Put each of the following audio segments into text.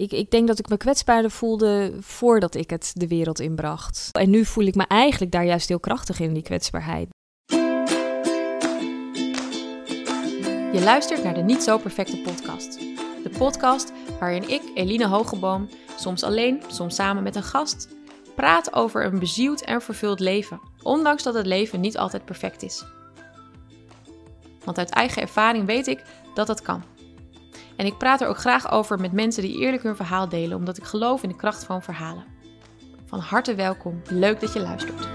ik, ik denk dat ik me kwetsbaarder voelde voordat ik het de wereld inbracht. En nu voel ik me eigenlijk daar juist heel krachtig in, die kwetsbaarheid. Je luistert naar de Niet Zo Perfecte podcast. De podcast waarin ik, Eline Hogeboom, soms alleen, soms samen met een gast, praat over een bezield en vervuld leven, ondanks dat het leven niet altijd perfect is. Want uit eigen ervaring weet ik dat dat kan. En ik praat er ook graag over met mensen die eerlijk hun verhaal delen, omdat ik geloof in de kracht van verhalen. Van harte welkom, leuk dat je luistert.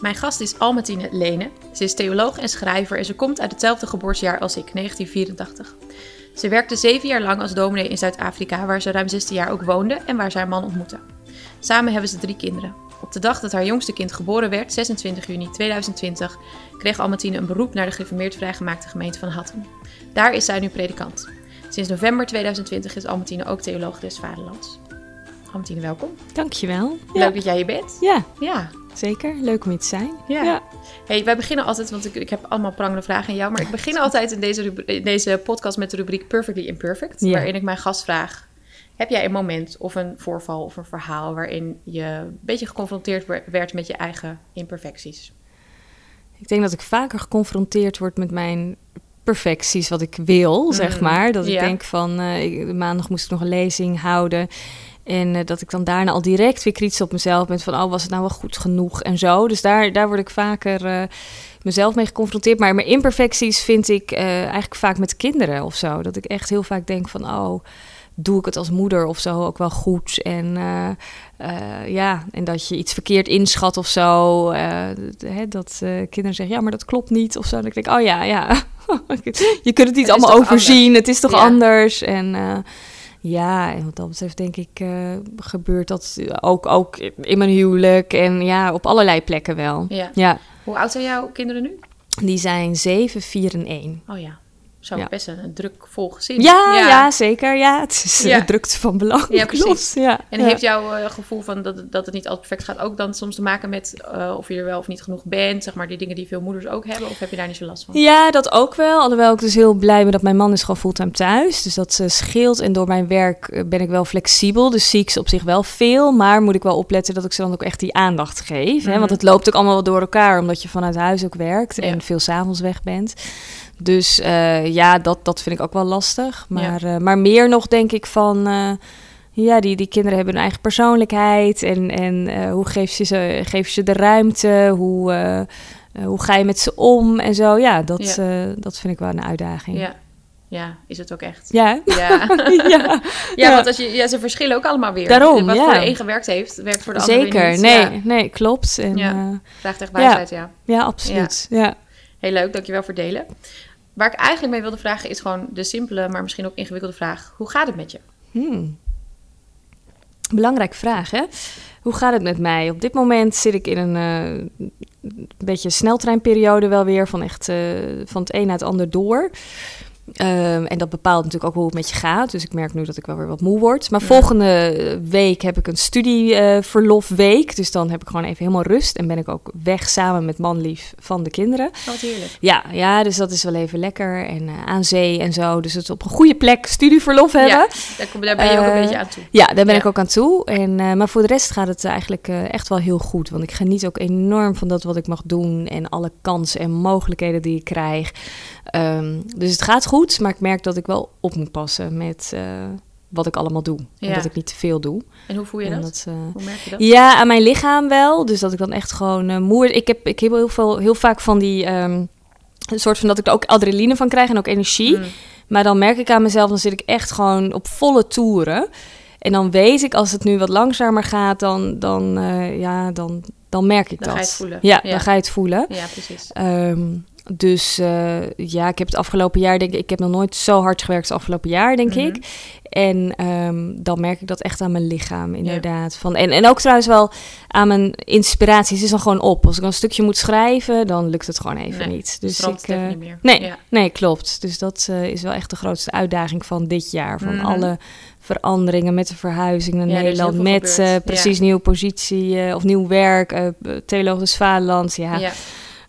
Mijn gast is Almatine Lene. Ze is theoloog en schrijver en ze komt uit hetzelfde geboortejaar als ik, 1984. Ze werkte zeven jaar lang als dominee in Zuid-Afrika, waar ze ruim 16 jaar ook woonde en waar ze haar man ontmoette. Samen hebben ze drie kinderen. Op de dag dat haar jongste kind geboren werd, 26 juni 2020, kreeg Almatine een beroep naar de gereformeerd vrijgemaakte gemeente van Hattem. Daar is zij nu predikant. Sinds november 2020 is Almatine ook theoloog des Vaderlands. Almatine, welkom. Dankjewel. Leuk dat jij hier bent. Ja, Ja. zeker. Leuk om hier te zijn. Ja. Hey, wij beginnen altijd, want ik, ik heb allemaal prangende vragen aan jou, maar ik begin altijd in deze, in deze podcast met de rubriek Perfectly Imperfect, Ja. waarin ik mijn gast vraag: heb jij een moment of een voorval of een verhaal waarin je een beetje geconfronteerd wer- werd met je eigen imperfecties? Ik denk dat ik vaker geconfronteerd word met mijn perfecties, wat ik wil, zeg Mhm. maar. Dat ik denk van, eh, maandag moest ik nog een lezing houden. En eh, dat ik dan daarna al direct weer kritisch op mezelf ben van, oh, was het nou wel goed genoeg en zo. Dus daar, daar word ik vaker eh, mezelf mee geconfronteerd. Maar mijn imperfecties vind ik eigenlijk vaak met kinderen of zo. Dat ik echt heel vaak denk van, oh, doe ik het als moeder of zo ook wel goed? En eh, eh, ja, en dat je iets verkeerd inschat of zo. eh, hè, dat kinderen zeggen, ja, maar dat klopt niet of zo. Dan denk ik, oh ja, ja. je kunt het niet allemaal overzien. Het is toch Ja. anders? En ja, en wat dat betreft denk ik, gebeurt dat ook, ook in mijn huwelijk. En ja, op allerlei plekken wel. Ja. Ja, Hoe oud zijn jouw kinderen nu? die zijn 7, 4 en 1. Oh ja, zo Ja. best een, druk vol gezin. Ja, ja. zeker. Ja, het is Ja. drukte van belang. Ja, precies. Ja. En ja. heeft jouw eh, gevoel van dat, het- dat het niet altijd perfect gaat ook dan soms te maken met eh, of je er wel of niet genoeg bent? Zeg maar die dingen die veel moeders ook hebben, of heb je daar niet zo last van? Ja, dat ook wel. Alhoewel ik dus heel blij ben dat mijn man is gewoon fulltime thuis. Dus dat eh, scheelt. En door mijn werk ben ik wel flexibel. Dus zie ik ze op zich wel veel. Maar moet ik wel opletten dat ik ze dan ook echt die aandacht geef. Hè? Mhm. Want het loopt ook allemaal wel door elkaar. Omdat je vanuit huis ook werkt. Ja. En veel s'avonds weg bent. Dus eh, ja, dat, dat vind ik ook wel lastig. Maar, eh, maar meer nog denk ik van... eh, ja, die, die kinderen hebben hun eigen persoonlijkheid. En, en hoe geef je, ze, geef je ze de ruimte? Hoe... hoe ga je met ze om en zo? Ja, dat, Ja. dat vind ik wel een uitdaging. Ja. ja, is het ook echt. Ja, Ja, ja. want als je, ja, ze verschillen ook allemaal weer. Daarom, Wat ja. voor de een gewerkt heeft, werkt voor de ander zeker. niet. Nee, Ja, nee, klopt. En, Ja. vraagt echt wijsheid, ja. ja, absoluut. Ja. Heel leuk, dankjewel voor het delen. Waar ik eigenlijk mee wilde vragen is gewoon de simpele, maar misschien ook ingewikkelde vraag. Hoe gaat het met je? Hmm. Belangrijke vraag, hè? Hoe gaat het met mij? Op dit moment zit ik in een eh, beetje sneltreinperiode wel weer van echt eh, van het een naar het ander door. Ehm, en dat bepaalt natuurlijk ook hoe het met je gaat. Dus ik merk nu dat ik wel weer wat moe word. Maar Ja. volgende week heb ik een studieverlofweek. dus dan heb ik gewoon even helemaal rust. En ben ik ook weg samen met manlief van de kinderen. Wat heerlijk. Ja, ja, dus dat is wel even lekker. En eh, aan zee en zo. Dus het op een goede plek studieverlof hebben. Ja, daar, kom- daar ben je ook een Eh, beetje aan toe. Ja, daar ben Ja. ik ook aan toe. En, eh, maar voor de rest gaat het eigenlijk echt wel heel goed. Want ik geniet ook enorm van dat wat ik mag doen. En alle kansen en mogelijkheden die ik krijg. Ehm, dus het gaat goed. Maar ik merk dat ik wel op moet passen met eh, wat ik allemaal doe. En dat ik niet te veel doe. En hoe voel je dat? eh, Hoe merk je dat? ja, aan mijn lichaam wel. Dus dat ik dan echt gewoon eh, moe... Ik heb, ik heb heel, veel, heel vaak van die... ehm, een soort van dat ik er ook adrenaline van krijg en ook energie. Mm. Maar dan merk ik aan mezelf, dan zit ik echt gewoon op volle toeren. En dan weet ik, als het nu wat langzamer gaat, dan, dan, ja, dan, dan merk ik Dan dat. ga je het voelen. Ja, Ja. dan ga je het voelen. Ja, precies. Ehm, dus eh, ja, ik heb het afgelopen jaar, denk ik, ik heb nog nooit zo hard gewerkt als afgelopen jaar, denk Mhm. ik. En ehm, dan merk ik dat echt aan mijn lichaam, inderdaad. Van, en, en ook trouwens wel aan mijn inspiratie. Het is dan gewoon op. Als ik een stukje moet schrijven, dan lukt het gewoon even Nee, niet. Dus ik, eh, niet meer. nee, Ja. nee, klopt. Dus dat eh, is wel echt de grootste uitdaging van dit jaar. Van Mhm. alle veranderingen met de verhuizing naar Ja, er Nederland. Met precies nieuwe positie of nieuw werk. eh Theologisch Vaderland. Ja,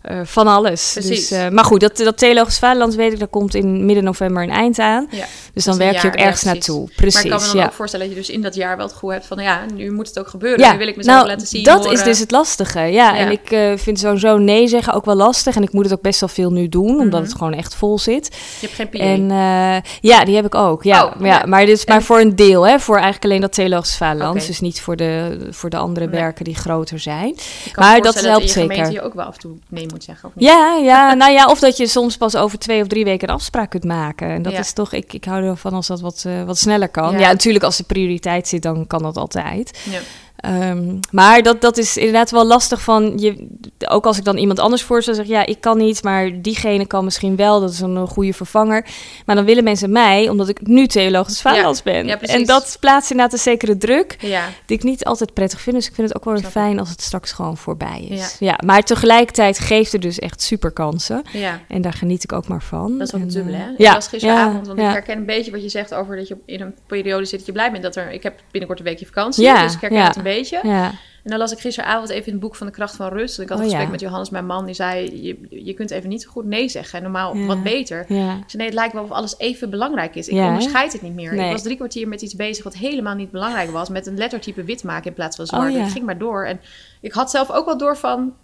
Eh, van alles. Precies. Dus, eh, maar goed, dat, dat Theologisch Vaderland weet ik, daar komt in midden november een eind aan. Ja. Dus dan werk je ook ja, ergens precies. naartoe. Precies, maar ik kan me dan ja. ook voorstellen dat je dus in dat jaar wel het gevoel hebt van... ja, nu moet het ook gebeuren. Ja, nu wil ik mezelf nou, laten zien, dat horen. is dus het lastige. Ja, en ik eh, vind sowieso nee zeggen ook wel lastig. En ik moet het ook best wel veel nu doen, omdat Mhm. het gewoon echt vol zit. Je hebt geen PA. En ja, die heb ik ook. Ja, Oh, ja. maar dit is maar voor een deel, hè? Voor eigenlijk alleen dat Theologisch Vaderland. Dus niet voor de, voor de andere Nee. werken die groter zijn. Ik kan maar dat helpt in je gemeente zeker. je ook wel af en toe nee moet zeggen. Of niet? Ja, ja, nou ja, of dat je soms pas over twee of drie weken een afspraak kunt maken. En dat Ja. is toch, ik, ik hou ervan als dat wat, eh, wat sneller kan. Ja. Ja. natuurlijk als de prioriteit zit, dan kan dat altijd. Ja. Ehm, maar dat, dat is inderdaad wel lastig van, je, ook als ik dan iemand anders voor zou zeggen, ja, ik kan niet, maar diegene kan misschien wel, dat is een, goede vervanger. Maar dan willen mensen mij, omdat ik nu theologisch vaderlands ben. Ja, en dat plaatst inderdaad een zekere druk, Ja. die ik niet altijd prettig vind. Dus ik vind het ook wel Snap fijn als het straks gewoon voorbij is. Ja. Maar tegelijkertijd geeft het dus echt super kansen. ja. En daar geniet ik ook maar van. Dat is ook het dubbele, eh, hè? Ja, Ik was gisteravond, want ik herken een beetje wat je zegt over dat je in een periode zit dat je blij bent dat er... Ik heb binnenkort een weekje vakantie, Ja, dus ik herken ja. het een beetje. Ja, En dan las ik gisteravond even in het boek van de kracht van rust. En ik had een Oh, gesprek ja. met Johannes, mijn man, die zei... Je, je kunt even niet zo goed nee zeggen. En normaal Ja. wat beter. ja. Ik zei, nee, het lijkt wel of alles even belangrijk is. Ik Ja, onderscheid het niet meer. Nee. Ik was drie kwartier met iets bezig wat helemaal niet belangrijk was. Met een lettertype wit maken in plaats van zwart. Oh, ja. Ik ging maar door. En ik had zelf ook wel door van...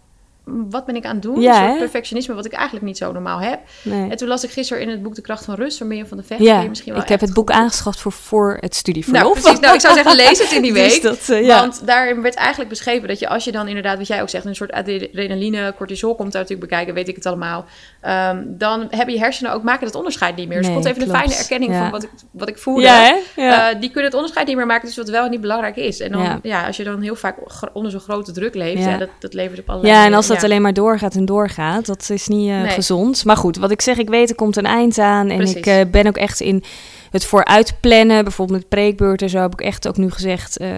"Mm, Wat ben ik aan het doen? Ja, een soort perfectionisme wat ik eigenlijk niet zo normaal heb. Nee. En toen las ik gisteren in het boek De Kracht van Rust van Mirjam van de Vecht. Ja, misschien wel ik heb het boek goed- aangeschaft voor, voor het studieverlof. Nou, precies. Nou, ik zou zeggen, lees het in die Dus week. dat, eh, ja. Want daarin werd eigenlijk beschreven dat je als je dan inderdaad, wat jij ook zegt, een soort adrenaline, cortisol komt daar natuurlijk bekijken, weet ik het allemaal. Ehm, dan hebben je hersenen ook, maken dat onderscheid niet meer. Dus Nee, even een fijne erkenning Ja. van wat ik, wat ik voelde. Ja. Eh, die kunnen het onderscheid niet meer maken, dus wat wel niet belangrijk is. En dan, ja. Als je dan heel vaak onder zo'n grote druk leeft, ja. Dat, dat levert op allerlei Ja, en manieren- als dat alleen maar doorgaat en doorgaat, dat is niet eh, Nee. gezond. Maar goed, wat ik zeg, ik weet, er komt een eind aan. En Precies. ik eh, ben ook echt in het vooruitplannen. Bijvoorbeeld met preekbeurt en zo heb ik echt ook nu gezegd... eh,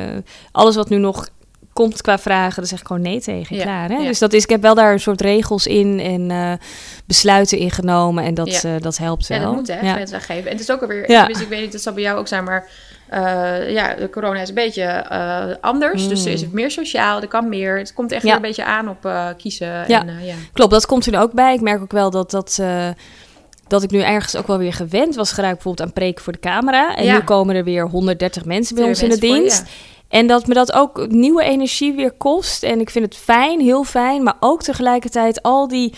alles wat nu nog komt qua vragen, daar zeg ik gewoon nee tegen. Ja, Klaar, hè? ja. Dus dat is, ik heb wel daar een soort regels in en besluiten ingenomen. En dat, Ja. dat helpt wel. Ja, dat moet hè, grenzen geven. En het is ook alweer, Ja. tenminste, ik weet niet, dat zal bij jou ook zijn, maar eh, ja, de corona is een beetje eh, anders. Dus er is Mm. meer sociaal, er kan meer. Het komt echt Ja. weer een beetje aan op eh, kiezen. Ja. En, ja. Klopt, dat komt er ook bij. Ik merk ook wel dat dat... dat ik nu ergens ook wel weer gewend was geraakt bijvoorbeeld aan preken voor de camera. En Ja. nu komen er weer 130 mensen bij ons in de voor dienst. En dat me dat ook nieuwe energie weer kost. En ik vind het fijn, heel fijn. Maar ook tegelijkertijd al die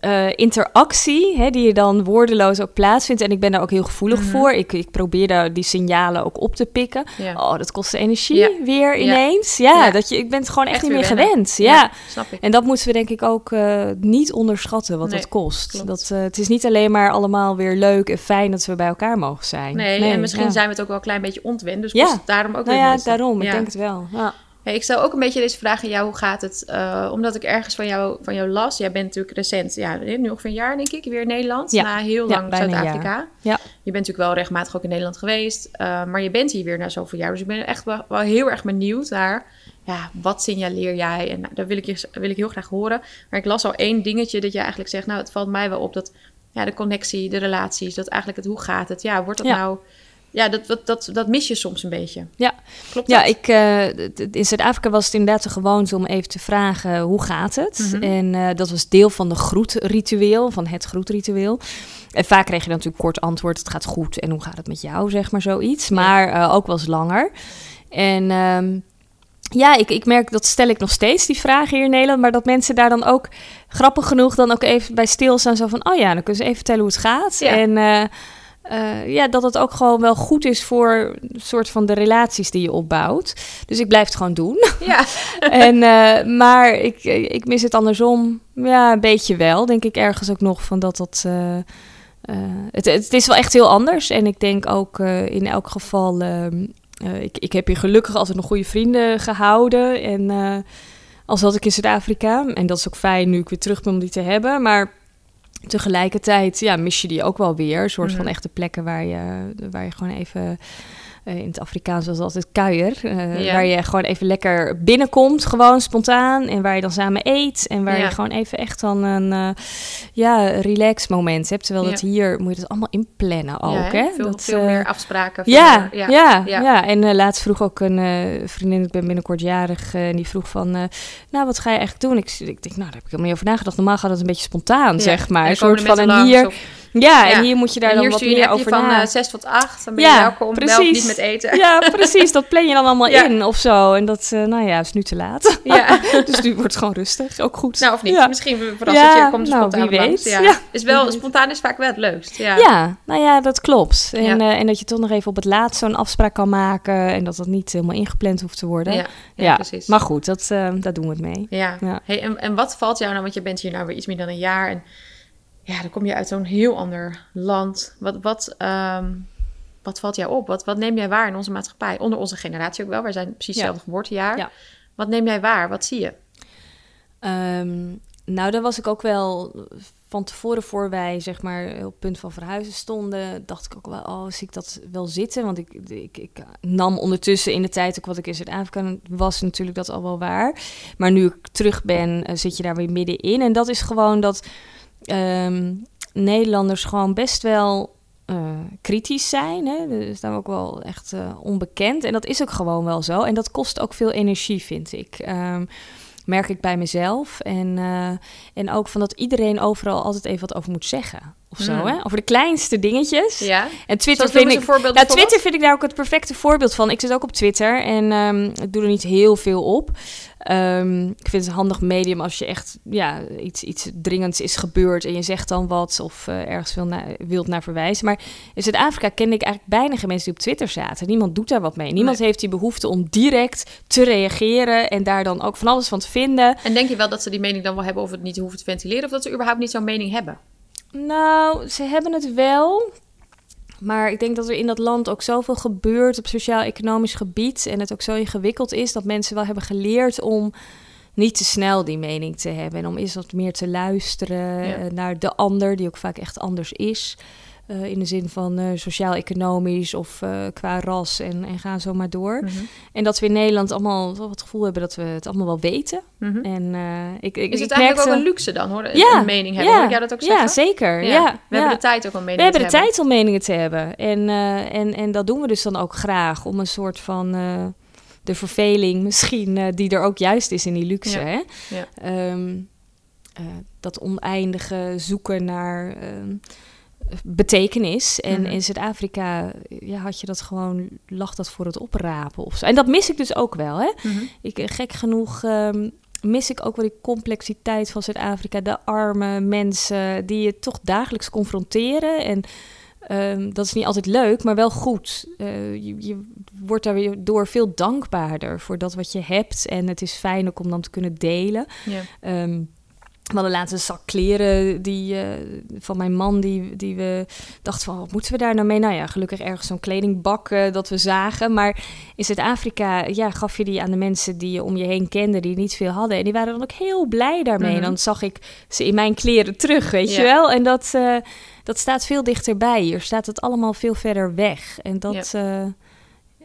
eh, interactie, hè, die je dan woordeloos ook plaatsvindt. En ik ben daar ook heel gevoelig Mhm. voor. Ik, ik probeer daar die signalen ook op te pikken. Ja. Oh, dat kost energie Ja. weer ineens. Ja, Ja. Dat je, ik ben het gewoon echt, Echt niet meer wennen. gewend. Ja. snap ik. En dat moeten we denk ik ook eh, niet onderschatten wat Nee, dat kost. klopt. Dat, eh, het is niet alleen maar allemaal weer leuk en fijn dat we bij elkaar mogen zijn. Nee, en misschien zijn we het ook wel een klein beetje ontwend. Dus kost het daarom ook Nou weer ja, daarom. Ik denk het wel. Ja. Hey, ik stel ook een beetje deze vraag aan jou. Hoe gaat het? Eh, omdat ik ergens van jou, van jou las. Jij bent natuurlijk recent, ja, nu ongeveer een jaar denk ik, weer in Nederland. Ja. Na heel lang Zuid-Afrika. Ja. Je bent natuurlijk wel regelmatig ook in Nederland geweest. eh, maar je bent hier weer na zoveel jaar. Dus ik ben echt wel, wel heel erg benieuwd naar... Ja, wat signaleer jij? En nou, dat wil ik, je, wil ik heel graag horen. Maar ik las al één dingetje dat je eigenlijk zegt... Nou, het valt mij wel op dat ja, de connectie, de relaties... dat eigenlijk het hoe gaat het? Ja, wordt dat nou... Ja, dat, dat, dat, dat mis je soms een beetje. Ja. Klopt Ja, ik, eh, in Zuid-Afrika was het inderdaad de gewoonte om even te vragen hoe gaat het. Mhm. En eh, dat was deel van de groetritueel, van het groetritueel. En vaak kreeg je dan natuurlijk kort antwoord, het gaat goed en hoe gaat het met jou, zeg maar zoiets. Maar eh, ook wel eens langer. En ehm, ja, ik, ik merk, dat stel ik nog steeds, die vraag hier in Nederland. Maar dat mensen daar dan ook, grappig genoeg, dan ook even bij stilstaan. Zo van, oh ja, dan kunnen ze even vertellen hoe het gaat. Ja. En eh, ja, dat het ook gewoon wel goed is voor soort van de relaties die je opbouwt. Dus ik blijf het gewoon doen. Ja, en, eh, maar ik, ik mis het andersom. Ja, een beetje wel. Denk ik ergens ook nog van dat dat. eh, het, het is wel echt heel anders. En ik denk ook in elk geval. ehm, eh, ik, ik heb hier gelukkig altijd nog goede vrienden gehouden. En als had ik in Zuid-Afrika. En dat is ook fijn nu ik weer terug ben om die te hebben. Maar tegelijkertijd ja, mis je die ook wel weer. Een soort van Mhm. echte plekken waar je, waar je gewoon even eh, in het Afrikaans was altijd kuier. eh, Waar je gewoon even lekker binnenkomt, gewoon spontaan. En waar je dan samen eet. En waar Ja. je gewoon even echt dan een eh, ja, relax moment hebt. Terwijl dat hier moet je dat allemaal inplannen ook. Ja, hè? Veel, dat, veel meer afspraken. veel ja, meer- ja, ja, ja. En laatst vroeg ook een vriendin, ik ben binnenkort jarig, en die vroeg van, nou, wat ga je eigenlijk doen? Ik, ik denk, nou, daar heb ik helemaal niet over nagedacht. Normaal gaat dat een beetje spontaan, zeg maar. En Een soort van, mensen en langs hier, ja, en hier moet je daar en dan wat meer over van na. eh, 6 tot 8. Dan ben je welkom. Wel precies. niet met eten. Ja, precies. Dat plan je dan allemaal in of zo. En dat, eh, nou ja, is nu te laat. Ja. dus nu wordt het gewoon rustig. Ook goed. Nou, of niet. Misschien Ja, je, komt er nou, spontaan wie weet. Ja. Is wel, spontaan is vaak wel het leukst. Ja. Ja, nou ja, dat klopt. En, eh, en dat je toch nog even op het laatst zo'n afspraak kan maken. En dat dat niet helemaal ingepland hoeft te worden. Ja, ja, precies. Maar goed, dat, eh, daar doen we het mee. Ja. Ja. Hey, en, en wat valt jou nou, want je bent hier nou weer iets meer dan een jaar en ja, dan kom je uit zo'n heel ander land. Wat, wat, ehm, wat valt jou op? Wat, wat neem jij waar in onze maatschappij? Onder onze generatie ook wel, wij zijn precies Ja. hetzelfde geboortejaar. Ja. Wat neem jij waar? Wat zie je? Ehm, nou, daar was ik ook wel van tevoren voor wij zeg maar op het punt van verhuizen stonden, dacht ik ook wel, oh, zie ik dat wel zitten? Want ik, ik, ik nam ondertussen in de tijd ook wat ik in Zuid-Afrika was natuurlijk dat al wel waar. Maar nu ik terug ben, eh, zit je daar weer middenin. En dat is gewoon dat ehm, Nederlanders gewoon best wel eh, kritisch zijn. Hè? Is daar ook wel echt eh, onbekend. En dat is ook gewoon wel zo. En dat kost ook veel energie, vind ik. Ehm, merk ik bij mezelf. En, eh, en ook van dat iedereen overal altijd even wat over moet zeggen. Of zo, Mm. hè? Over de kleinste dingetjes. Ja? En Twitter vind ik... Nou? Twitter vind ik daar ook het perfecte voorbeeld van. Ik zit ook op Twitter en ehm, ik doe er niet heel veel op. Ehm, ik vind het een handig medium als je echt ja, iets, iets dringends is gebeurd en je zegt dan wat of eh, ergens wil na, wilt naar verwijzen. Maar in Zuid-Afrika kende ik eigenlijk bijna geen mensen die op Twitter zaten. Niemand doet daar wat mee. Niemand Nee. heeft die behoefte om direct te reageren en daar dan ook van alles van te vinden. En denk je wel dat ze die mening dan wel hebben of het niet hoeven te ventileren? Of dat ze überhaupt niet zo'n mening hebben? Nou, ze hebben het wel. Maar ik denk dat er in dat land ook zoveel gebeurt op sociaal-economisch gebied. En het ook zo ingewikkeld is dat mensen wel hebben geleerd om niet te snel die mening te hebben. En om eens wat meer te luisteren Ja. eh, naar de ander, die ook vaak echt anders is. Eh, in de zin van eh, sociaal-economisch of eh, qua ras en, en ga zo maar door. Mhm. En dat we in Nederland allemaal wel het gevoel hebben dat we het allemaal wel weten. Mhm. En ik, ik, Is ik het eigenlijk ook een luxe dan, hoor? Ja, een mening hebben. Hoor ik jou dat ook zeggen? Ja, zeker. Ja, Ja. We ja. hebben de tijd ook om mening We hebben te de hebben. tijd om meningen te hebben. En, en, en dat doen we dus dan ook graag. Om een soort van de verveling misschien, die er ook juist is in die luxe. Ja. Hè? Ja. Ehm, eh, dat oneindige zoeken naar ehm, betekenis. En Mhm. in Zuid-Afrika ja, had je dat gewoon, lag dat voor het oprapen of zo. En dat mis ik dus ook wel. Hè? Mhm. Ik, eh, gek genoeg ehm, mis ik ook wel die complexiteit van Zuid-Afrika. De arme mensen die je toch dagelijks confronteren. En ehm, dat is niet altijd leuk, maar wel goed. Eh, je, je wordt daar weer door veel dankbaarder voor dat wat je hebt. En het is fijn ook om dan te kunnen delen. Ja. Ehm, we hadden laatst een zak kleren die, eh, van mijn man, die, die we dachten van, wat moeten we daar nou mee? Nou ja, gelukkig ergens zo'n kledingbak eh, dat we zagen. Maar in Zuid-Afrika ja, gaf je die aan de mensen die je om je heen kende, die niet veel hadden. En die waren dan ook heel blij daarmee. Mhm. En dan zag ik ze in mijn kleren terug, weet Ja. je wel? En dat, eh, dat staat veel dichterbij. Hier staat het allemaal veel verder weg. En dat... Ja.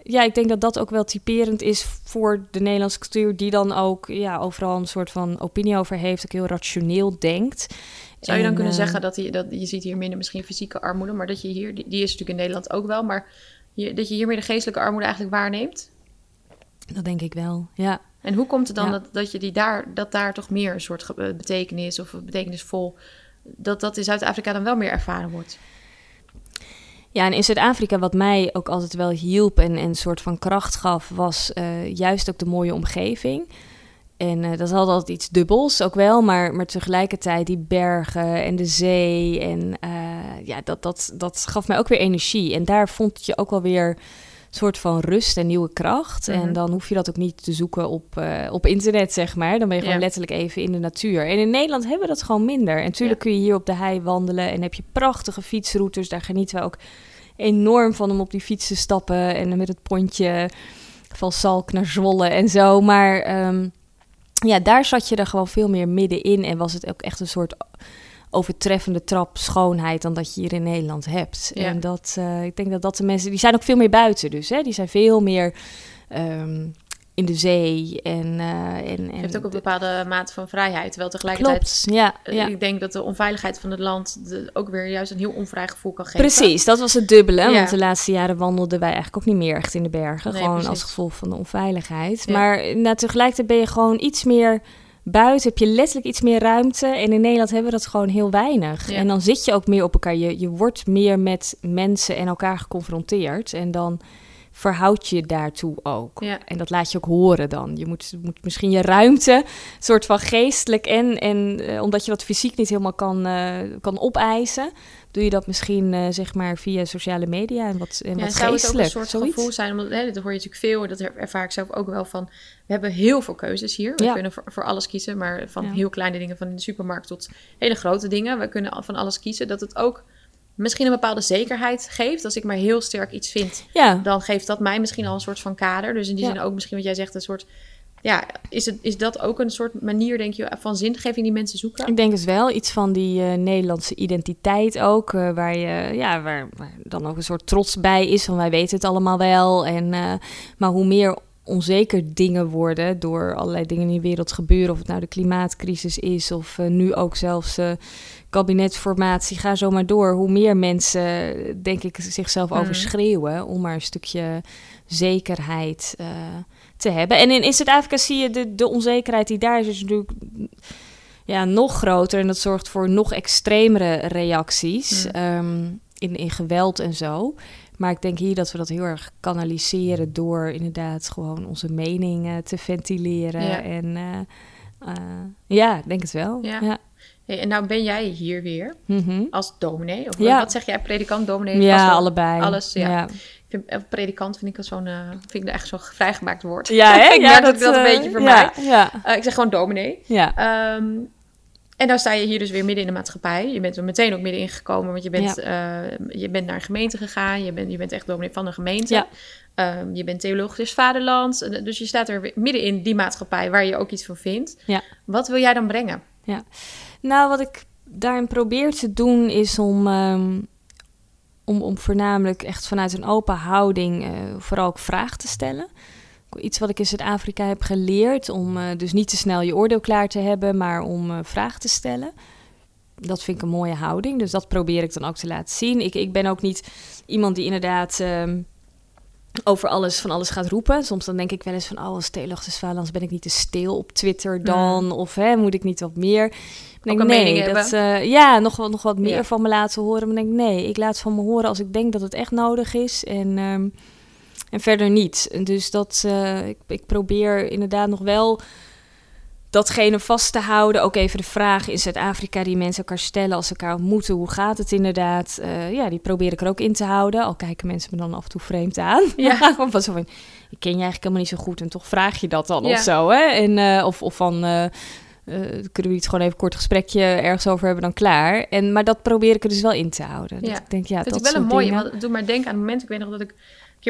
Ja, ik denk dat dat ook wel typerend is voor de Nederlandse cultuur, die dan ook ja, overal een soort van opinie over heeft, ook heel rationeel denkt. Zou je dan En, kunnen eh, zeggen dat, die, dat je ziet hier minder misschien fysieke armoede, maar dat je hier, die, die is natuurlijk in Nederland ook wel, maar je, dat je hier meer de geestelijke armoede eigenlijk waarneemt? Dat denk ik wel, ja. En hoe komt het dan Ja. dat, dat je die daar, dat daar toch meer een soort betekenis of betekenisvol, dat dat in Zuid-Afrika dan wel meer ervaren wordt? Ja, en in Zuid-Afrika, wat mij ook altijd wel hielp en en een soort van kracht gaf, was eh, juist ook de mooie omgeving. En eh, dat had altijd iets dubbels ook wel, maar, maar tegelijkertijd die bergen en de zee. En eh, ja, dat, dat, dat gaf mij ook weer energie. En daar vond je ook wel weer soort van rust en nieuwe kracht. Mhm. En dan hoef je dat ook niet te zoeken op, eh, op internet, zeg maar. Dan ben je gewoon Ja. letterlijk even in de natuur. En in Nederland hebben we dat gewoon minder. En natuurlijk kun je hier op de hei wandelen en heb je prachtige fietsroutes. Daar genieten we ook enorm van om op die fiets te stappen en met het pontje van Salk naar Zwolle en zo. Maar ehm, ja, daar zat je er gewoon veel meer middenin en was het ook echt een soort overtreffende trap schoonheid dan dat je hier in Nederland hebt. Ja. En dat, eh, ik denk dat dat de mensen, die zijn ook veel meer buiten dus. Hè? Die zijn veel meer ehm, in de zee en... eh en, en Je hebt ook een bepaalde mate van vrijheid. Terwijl tegelijkertijd, Klopt, ja. eh, ja. ik denk dat de onveiligheid van het land de, ook weer juist een heel onvrij gevoel kan geven. Precies, dat was het dubbele. Ja. Want de laatste jaren wandelden wij eigenlijk ook niet meer echt in de bergen. Nee, gewoon precies. als gevolg van de onveiligheid. Maar nou, tegelijkertijd ben je gewoon iets meer buiten. Heb je letterlijk iets meer ruimte. En in Nederland hebben we dat gewoon heel weinig. Ja. En dan zit je ook meer op elkaar. Je, je wordt meer met mensen en elkaar geconfronteerd. En dan verhoud je daartoe ook. Ja. En dat laat je ook horen dan. Je moet, moet misschien je ruimte, soort van geestelijk en, en eh, omdat je dat fysiek niet helemaal kan, eh, kan opeisen, doe je dat misschien eh, zeg maar via sociale media en wat, en Ja, wat zou het ook een geestelijk. soort gevoel zijn? Omdat, hè, dat hoor je natuurlijk veel, dat ervaar ik zelf ook wel van. We hebben heel veel keuzes hier. We Ja. kunnen voor, voor alles kiezen, maar van Ja. heel kleine dingen van de supermarkt tot hele grote dingen. We kunnen van alles kiezen. Dat het ook misschien een bepaalde zekerheid geeft. Als ik maar heel sterk iets vind, Ja, dan geeft dat mij misschien al een soort van kader. Dus in die Ja. zin ook misschien wat jij zegt, een soort... Ja, is, het, is dat ook een soort manier, denk je, van zingeving die mensen zoeken? ik denk het wel. Iets van die eh, Nederlandse identiteit ook, eh, waar, je, ja, waar, waar dan ook een soort trots bij is, van wij weten het allemaal wel. En, eh, maar hoe meer onzeker dingen worden door allerlei dingen in de wereld gebeuren, of het nou de klimaatcrisis is, of nu ook zelfs kabinetsformatie, ga zo maar door. Hoe meer mensen, denk ik, zichzelf Mhm. overschreeuwen om maar een stukje zekerheid eh, te hebben. En in, in Zuid-Afrika zie je de, de onzekerheid die daar is, is natuurlijk ja, nog groter. En dat zorgt voor nog extremere reacties Mm. ehm, in, in geweld en zo. Maar ik denk hier dat we dat heel erg kanaliseren door inderdaad gewoon onze meningen te ventileren. Ja. En eh, eh, ja, ik denk het wel. Ja. Ja, Hey, en nou ben jij hier weer Mhm. als dominee. Of Ja. wat zeg jij, predikant, dominee? Ja allebei. Alles, ja. ja. Ik vind, eh, predikant vind ik, zo'n, eh, vind ik echt zo'n vrijgemaakt woord. Ja, hè? ik ja, merk dat, dat een eh, beetje voor ja, mij. Ja, ik zeg gewoon dominee. ja. Ehm, en nou sta je hier dus weer midden in de maatschappij. Je bent er meteen ook midden ingekomen, want je bent, je bent naar een gemeente gegaan. Je bent, je bent echt dominee van een gemeente. Ja. Ehm, je bent theologisch vaderland. En, Dus je staat er midden in die maatschappij waar je ook iets van vindt. Ja. Wat wil jij dan brengen? Nou, wat ik daarin probeer te doen is om, ehm, om, om voornamelijk echt vanuit een open houding eh, vooral ook vragen te stellen. Iets wat ik in Zuid-Afrika heb geleerd, om eh, dus niet te snel je oordeel klaar te hebben, maar om eh, vragen te stellen. Dat vind ik een mooie houding, dus dat probeer ik dan ook te laten zien. Ik, ik ben ook niet iemand die inderdaad ehm, over alles van alles gaat roepen. Soms dan denk ik wel eens van, oh, als theologisch ben ik niet te stil op Twitter dan? Of hè, moet ik niet wat meer? Ik denk, een nee, dat, eh, ja, nog, wat- nog wat meer Ja. van me laten horen. Maar ik denk, nee, ik laat van me horen als ik denk dat het echt nodig is. En, ehm, en verder niet. En Dus dat, eh, ik, ik probeer inderdaad nog wel datgene vast te houden. Ook even de vragen in Zuid-Afrika die mensen elkaar stellen als ze elkaar ontmoeten. Hoe gaat het inderdaad? Eh, ja, die probeer ik er ook in te houden. Al kijken mensen me dan af en toe vreemd aan. Ja. Gewoon van zo van, ik ken je eigenlijk helemaal niet zo goed en toch vraag je dat dan Ja. of zo. Hè? En, eh, of, of van, eh, kunnen we iets gewoon even een kort gesprekje ergens over hebben dan klaar. En, maar dat probeer ik er dus wel in te houden. Dat Ja. ik denk, ja, dat ik wel een mooie. Want doet maar denken aan het moment. Ik weet nog dat ik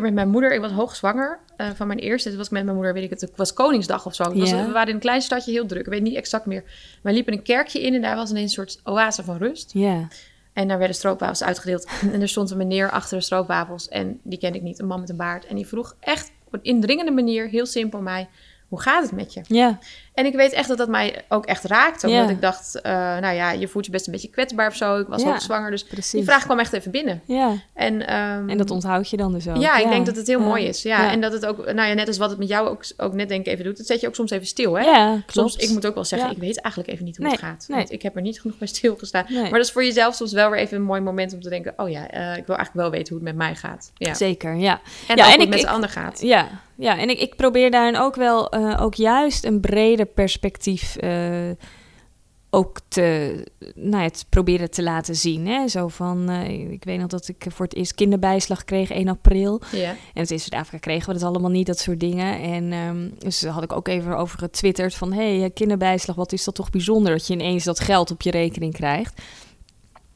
keer met mijn moeder. Ik was hoogzwanger eh, van mijn eerste. Toen was ik met mijn moeder, weet ik het. Was Koningsdag of zo. Was- we waren in een klein stadje, heel druk. Ik weet niet exact meer. Maar liepen een kerkje in en daar was ineens een soort oase van rust. Ja, En daar werden stroopwafels uitgedeeld. En er stond een meneer achter de stroopwafels. En die kende ik niet, een man met een baard. En die vroeg echt op een indringende manier, heel simpel mij... Hoe gaat het met je? ja, En ik weet echt dat dat mij ook echt raakte. Ja. Omdat ik dacht, eh, nou ja, je voelt je best een beetje kwetsbaar of zo. Ik was Ja, hoogzwanger, dus precies. die vraag kwam echt even binnen. ja. En, ehm, En dat onthoud je dan dus ook. ja, ik denk dat het heel mooi is. Ja. En dat het ook, nou ja, net als wat het met jou ook, ook net denk ik even doet, dat zet je ook soms even stil, hè? Ja, klopt. Soms, ik moet ook wel zeggen, ik weet eigenlijk even niet hoe Nee, het gaat. nee. Want ik heb er niet genoeg bij stilgestaan. Nee. Maar dat is voor jezelf soms wel weer even een mooi moment om te denken, oh ja, eh, ik wil eigenlijk wel weten hoe het met mij gaat. Ja. Zeker, ja. En Ja, ook en hoe ik- het met ik- de ander gaat. Ja, ja. en ik, ik probeer daarin ook wel eh, ook juist een breder perspectief eh, ook te, nou ja, te proberen te laten zien. Hè? Zo van, eh, ik weet nog dat ik voor het eerst kinderbijslag kreeg 1 april. Ja. En het in Zuid-Afrika kregen we dat allemaal niet, dat soort dingen. En ehm, dus had ik ook even over getwitterd van... hé, hey, kinderbijslag, wat is dat toch bijzonder... dat je ineens dat geld op je rekening krijgt.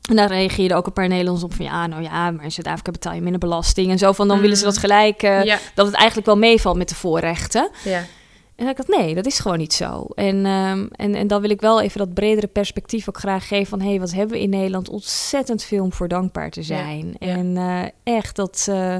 En daar reageerden ook een paar Nederlanders op van... ja, nou ja, maar in Zuid-Afrika betaal je minder belasting en zo. Van dan willen ze dat gelijk... eh, ja, dat het eigenlijk wel meevalt met de voorrechten. ja. En ik dacht, nee, dat is gewoon niet zo. En, ehm, en, en dan wil ik wel even dat bredere perspectief ook graag geven van... hé, hey, wat hebben we in Nederland ontzettend veel om voor dankbaar te zijn. En uh, echt dat... Uh,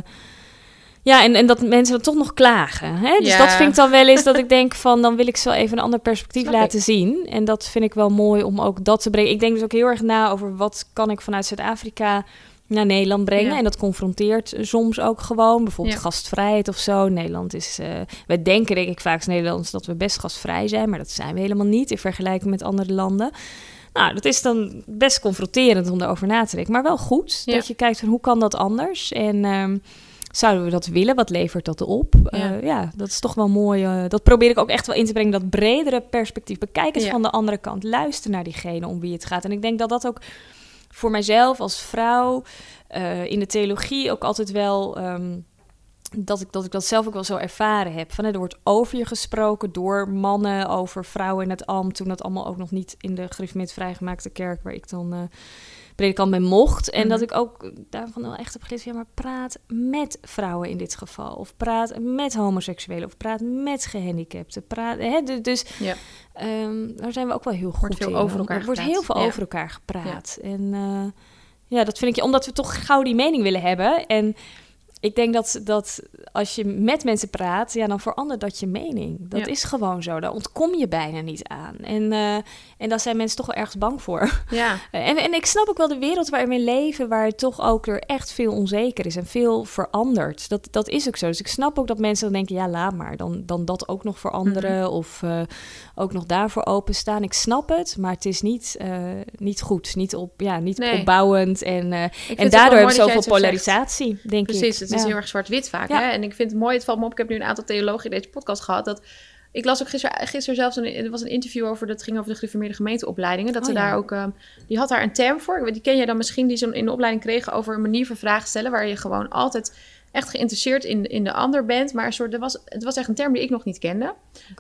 ja, en, en dat mensen dan toch nog klagen. Hè? Dus ja. dat vind ik dan wel eens dat ik denk van... dan wil ik ze wel even een ander perspectief Snap laten ik. zien. En dat vind ik wel mooi om ook dat te brengen. Ik denk dus ook heel erg na over wat kan ik vanuit Zuid-Afrika naar Nederland brengen. Ja. En dat confronteert soms ook gewoon. Bijvoorbeeld ja. gastvrijheid of zo. Nederland is... Uh, wij denken denk ik vaak als Nederlanders dat we best gastvrij zijn. Maar dat zijn we helemaal niet in vergelijking met andere landen. Nou, dat is dan best confronterend om daarover na te denken. Maar wel goed dat je kijkt van hoe kan dat anders? En... Um, Zouden we dat willen? Wat levert dat op? Ja, uh, ja dat is toch wel mooi. Uh, dat probeer ik ook echt wel in te brengen. Dat bredere perspectief. Bekijk eens ja. van de andere kant. Luister naar diegene om wie het gaat. En ik denk dat dat ook voor mijzelf als vrouw uh, in de theologie ook altijd wel. Um, dat ik, dat ik dat zelf ook wel zo ervaren heb. Van, hè, er wordt over je gesproken door mannen, over vrouwen in het ambt. Toen dat allemaal ook nog niet in de gereformeerd vrijgemaakte kerk, waar ik dan predikant bij mocht. En mm -hmm. dat ik ook daarvan wel echt heb geleerd, ja, maar praat met vrouwen in dit geval. Of praat met homoseksuelen, of praat met gehandicapten. Praat, hè, dus ja. um, daar zijn we ook wel heel goed wordt veel in. Over elkaar er wordt heel veel ja. over elkaar gepraat. Ja. En uh, ja, dat vind ik, omdat we toch gauw die mening willen hebben. En ik denk dat, dat als je met mensen praat, ja, dan verandert dat je mening. Dat ja. is gewoon zo. Daar ontkom je bijna niet aan. En, uh, en daar zijn mensen toch wel ergens bang voor. Ja. En, en ik snap ook wel de wereld waarin we leven, waar het toch ook er echt veel onzeker is en veel verandert. Dat, dat is ook zo. Dus ik snap ook dat mensen dan denken, ja, laat maar. Dan, dan dat ook nog veranderen mm -hmm. of uh, ook nog daarvoor openstaan. Ik snap het, maar het is niet, uh, niet goed. Niet, op, ja, niet nee. opbouwend. En, en daardoor hebben we zoveel polarisatie, zegt. denk Precies, ik. Het is heel erg zwart-wit vaak. Hè? En ik vind het mooi, het valt me op, ik heb nu een aantal theologen in deze podcast gehad, dat ik las ook gisteren, gisteren zelfs, een, was een interview over, dat ging over de gereformeerde gemeenteopleidingen, dat oh, ze daar ja. ook, um, die had daar een term voor, die ken jij dan misschien, die ze in de opleiding kregen over een manier van vragen stellen, waar je gewoon altijd echt geïnteresseerd in, in de ander bent, maar een soort, er was, het was echt een term die ik nog niet kende.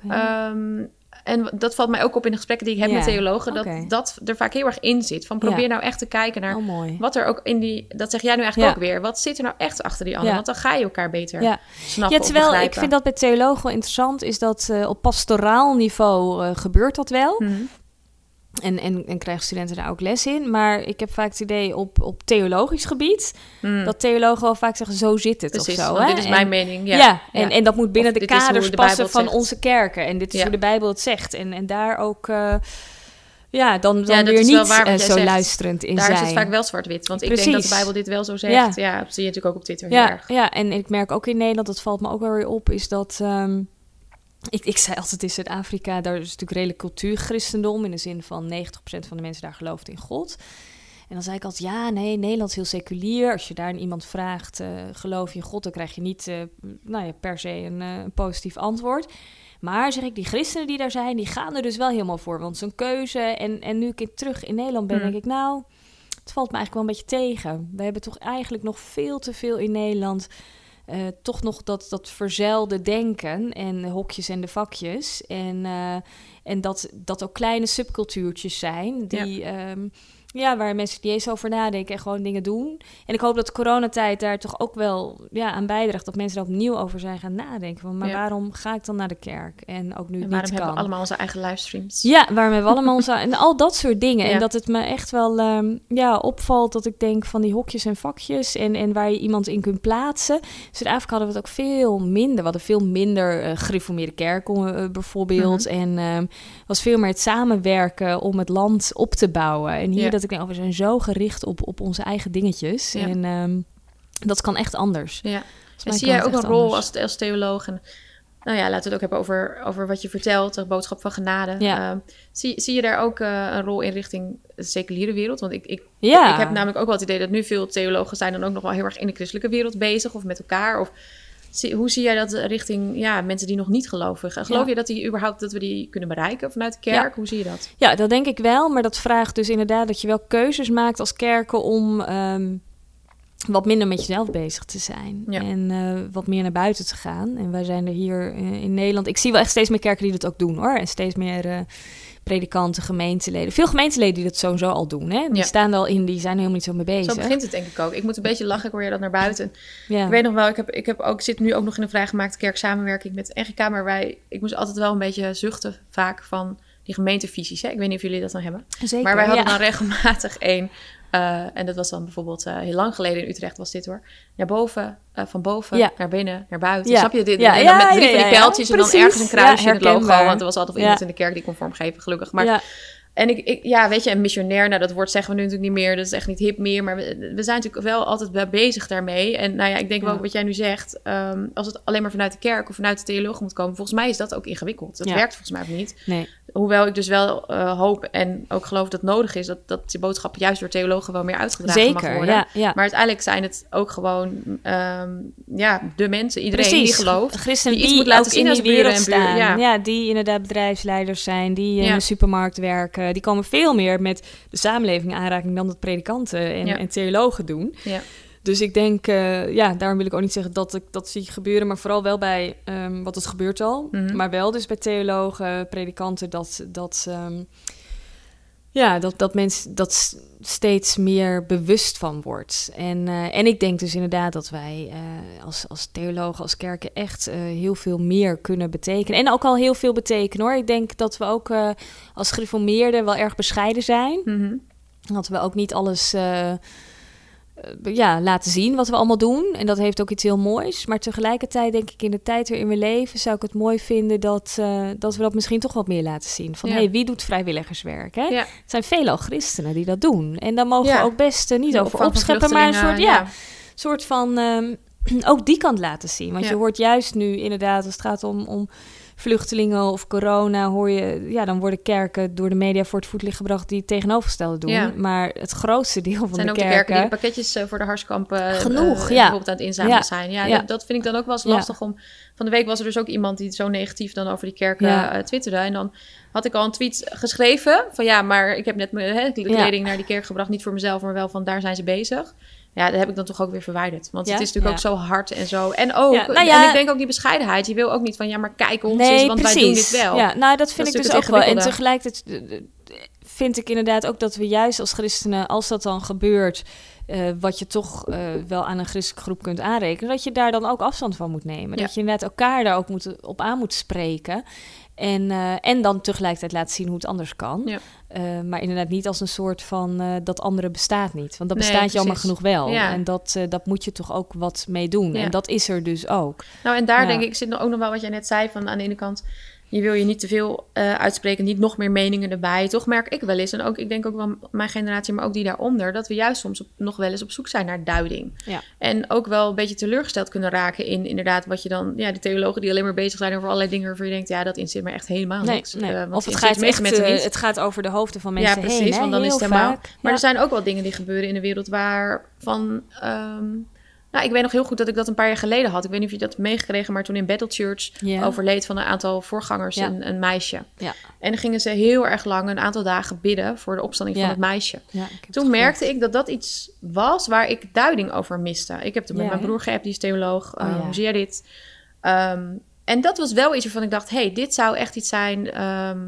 Okay. Um, en dat valt mij ook op in de gesprekken die ik heb met theologen, dat okay. dat er vaak heel erg in zit. Van probeer nou echt te kijken naar oh, wat er ook in die, dat zeg jij nu eigenlijk ook weer, wat zit er nou echt achter die ander? Want dan ga je elkaar beter snappen. Ja, terwijl ik vind dat bij theologen wel interessant is dat uh, op pastoraal niveau uh, gebeurt dat wel. Mhm. En, en, en krijgen studenten daar ook les in. Maar ik heb vaak het idee op, op theologisch gebied... Mm. dat theologen wel vaak zeggen, zo zit het Precies, of zo. Hè? dit is mijn en, mening. Ja, ja, en, ja. en dat moet binnen of de kaders de passen van zegt. onze kerken. En dit is ja. hoe de Bijbel het zegt. En, en daar ook... Uh, ja, dan, dan weer niet waar, uh, zo zegt. luisterend in Daar zijn. is het vaak wel zwart-wit. Want Precies. ik denk dat de Bijbel dit wel zo zegt. Ja, dat zie je natuurlijk ook op Twitter ja, heel erg. Ja, en ik merk ook in Nederland, dat valt me ook wel weer op, is dat... Um, ik, ik zei altijd in Zuid-Afrika, daar is natuurlijk redelijk cultuurchristendom... in de zin van 90% van de mensen daar gelooft in God. En dan zei ik altijd, ja, nee, Nederland is heel seculier. Als je daar aan iemand vraagt, uh, geloof je in God... dan krijg je niet uh, nou ja, per se een, uh, een positief antwoord... Maar zeg ik, die christenen die daar zijn, die gaan er dus wel helemaal voor. Want zo'n keuze. En, en nu ik terug in Nederland ben, mm. denk ik, nou, het valt me eigenlijk wel een beetje tegen. We hebben toch eigenlijk nog veel te veel in Nederland. Uh, toch nog dat, dat verzeilde denken en de hokjes en de vakjes. En, uh, en dat, dat ook kleine subcultuurtjes zijn die. Ja. Um, ja, waar mensen niet eens over nadenken en gewoon dingen doen. En ik hoop dat de coronatijd daar toch ook wel ja, aan bijdraagt. Dat mensen er opnieuw over zijn gaan nadenken. Van, maar ja. waarom ga ik dan naar de kerk? En ook nu en waarom niet hebben kan. we allemaal onze eigen livestreams? Ja, waarom hebben we allemaal onze... En al dat soort dingen. Ja. En dat het me echt wel um, ja, opvalt dat ik denk van die hokjes en vakjes... en, en waar je iemand in kunt plaatsen. Zuid-Afrika hadden we het ook veel minder. We hadden veel minder uh, gereformeerde kerken uh, bijvoorbeeld. Mm -hmm. En um, was veel meer het samenwerken om het land op te bouwen. En hier... Ja dat ik denk, oh, we zijn zo gericht op, op onze eigen dingetjes. Ja. En um, dat kan echt anders. Ja. En zie jij ook een rol als, als theoloog? En, nou ja, laten we het ook hebben over, over wat je vertelt, de boodschap van genade. Ja. Uh, zie, zie je daar ook uh, een rol in richting de seculiere wereld? Want ik, ik, ja. ik heb namelijk ook wel het idee dat nu veel theologen zijn dan ook nog wel heel erg in de christelijke wereld bezig of met elkaar. Of hoe zie jij dat richting ja, mensen die nog niet geloven? Geloof ja. je dat die überhaupt dat we die kunnen bereiken vanuit de kerk? Ja. Hoe zie je dat? Ja, dat denk ik wel. Maar dat vraagt dus inderdaad dat je wel keuzes maakt als kerken om um, wat minder met jezelf bezig te zijn. Ja. En uh, wat meer naar buiten te gaan. En wij zijn er hier uh, in Nederland. Ik zie wel echt steeds meer kerken die dat ook doen hoor. En steeds meer uh, predikanten, gemeenteleden. Veel gemeenteleden die dat sowieso al doen. Hè? Die Ja. staan er al in, die zijn er helemaal niet zo mee bezig. Zo begint het denk ik ook. Ik moet een beetje lachen, ik hoor je dat naar buiten. ja. Ik weet nog wel, ik, heb, ik heb ook, zit nu ook nog in een vrijgemaakte kerk samenwerking met NGK, maar wij, ik moest altijd wel een beetje zuchten vaak van die gemeentevisies. Hè? Ik weet niet of jullie dat dan hebben. Zeker, maar wij hadden ja. dan regelmatig één. eh, en dat was dan bijvoorbeeld eh, heel lang geleden in Utrecht was dit hoor. Naar boven, eh, van boven Ja. naar binnen, naar buiten. Ja. Snap je dit? Ja, en dan met drie van die pijltjes en dan ergens een kruisje in het logo. Want er was altijd wel iemand in de kerk die kon vormgeven, gelukkig. Maar en ik, ik, ja, weet je, een missionair, nou dat woord zeggen we nu natuurlijk niet meer. Dat is echt niet hip meer. Maar we, we zijn natuurlijk wel altijd be- bezig daarmee. En nou ja, ik denk wel Ja. ook wat jij nu zegt. ehm, als het alleen maar vanuit de kerk of vanuit de theoloog moet komen. Volgens mij is dat ook ingewikkeld. Dat Ja. werkt volgens mij ook niet. Nee. Hoewel ik dus wel eh, hoop en ook geloof dat het nodig is. Dat, dat die boodschap juist door theologen wel meer uitgedragen mag worden. ja, ja. Maar uiteindelijk zijn het ook gewoon ehm, ja, de mensen, iedereen Precies. die gelooft. Christenen die die, iets moet laten ook zien in die wereld en buren, staan. ja. Ja. die inderdaad bedrijfsleiders zijn, die in de supermarkt werken. Die komen veel meer met de samenleving in aanraking dan dat predikanten en, en theologen doen. Ja. Dus ik denk, eh, ja, daarom wil ik ook niet zeggen dat ik dat zie gebeuren, maar vooral wel bij, ehm wat het gebeurt al, Mhm. maar wel dus bij theologen, predikanten, dat, dat, ehm, ja, dat, dat mensen dat steeds meer bewust van wordt. En, eh, en ik denk dus inderdaad dat wij eh, als, als theologen, als kerken echt heel veel meer kunnen betekenen. En ook al heel veel betekenen hoor. Ik denk dat we ook als gereformeerden wel erg bescheiden zijn. Mhm. Dat we ook niet alles ja, laten zien wat we allemaal doen. En dat heeft ook iets heel moois. Maar tegelijkertijd denk ik in de tijd waarin we leven... zou ik het mooi vinden dat, eh, dat we dat misschien toch wat meer laten zien. Van, Ja. hey, wie doet vrijwilligerswerk? Hè? Ja. Het zijn veelal christenen die dat doen. En daar mogen Ja. we ook best eh, niet over opscheppen... maar een soort, ja, soort van... ehm, ook die kant laten zien. Want je hoort juist nu inderdaad... als het gaat om... om vluchtelingen of corona, hoor je, ja, dan worden kerken door de media voor het voetlicht gebracht die het tegenovergestelde doen. Ja. Maar het grootste deel van Het zijn de ook de kerken, kerken die pakketjes eh, voor de harskampen eh, Genoeg, eh, ja. bijvoorbeeld aan het inzamelen Ja. zijn. Ja. Dat, dat vind ik dan ook wel eens lastig om... Van de week was er dus ook iemand die zo negatief dan over die kerken twitterde. En dan had ik al een tweet geschreven van ja, maar ik heb net mijn hè, kleding naar die kerk gebracht. Niet voor mezelf, maar wel van daar zijn ze bezig. Ja, dat heb ik dan toch ook weer verwijderd. Want Ja? het is natuurlijk Ja. ook zo hard en zo. En ook, Ja, nou en ik denk ook die bescheidenheid. Je wil ook niet van ja, maar kijk ons eens, want precies. wij doen dit wel. Ja, nou, dat vind ik dus ook wel. En tegelijkertijd eh, vind ik inderdaad ook dat we juist als christenen, als dat dan gebeurt, eh, wat je toch eh, wel aan een christelijke groep kunt aanrekenen, dat je daar dan ook afstand van moet nemen. Dat je inderdaad elkaar daar ook moet, op aan moet spreken. En, eh, en dan tegelijkertijd laten zien hoe het anders kan. Ja. Eh, maar inderdaad niet als een soort van eh, dat andere bestaat niet. Want dat Nee, bestaat jammer genoeg wel. Ja. En dat, dat moet je toch ook wat mee doen. Ja. En dat is er dus ook. Nou, en daar denk ik, zit ook nog wel wat jij net zei van aan de ene kant, je wil je niet te veel eh, uitspreken, niet nog meer meningen erbij. Toch merk ik wel eens, en ook ik denk ook wel mijn generatie, maar ook die daaronder, dat we juist soms op, nog wel eens op zoek zijn naar duiding. Ja. En ook wel een beetje teleurgesteld kunnen raken in inderdaad wat je dan, ja, de theologen die alleen maar bezig zijn over allerlei dingen waarvan je denkt, ja, dat interesseert me echt helemaal Nee, niks. nee. Eh, want of het gaat echt, eh, niet. het gaat over de hoofden van Ja, mensen precies, heen. hè? want dan is Heel het helemaal- vaak. Maar Ja. er zijn ook wel dingen die gebeuren in de wereld waar van. Ehm, nou, ik weet nog heel goed dat ik dat een paar jaar geleden had. Ik weet niet of je dat meegekregen, maar toen in Battle Church overleed van een aantal voorgangers Ja. een, een meisje. Ja. En dan gingen ze heel erg lang, een aantal dagen bidden voor de opstanding Ja. van het meisje. Het Toen merkte ik dat dat iets was waar ik duiding over miste. Ik heb toen met mijn broer geappt, die is theoloog. Oh, eh, ja. Hoe zie jij dit? Ehm, en dat was wel iets waarvan ik dacht, hey, dit zou echt iets zijn... ehm,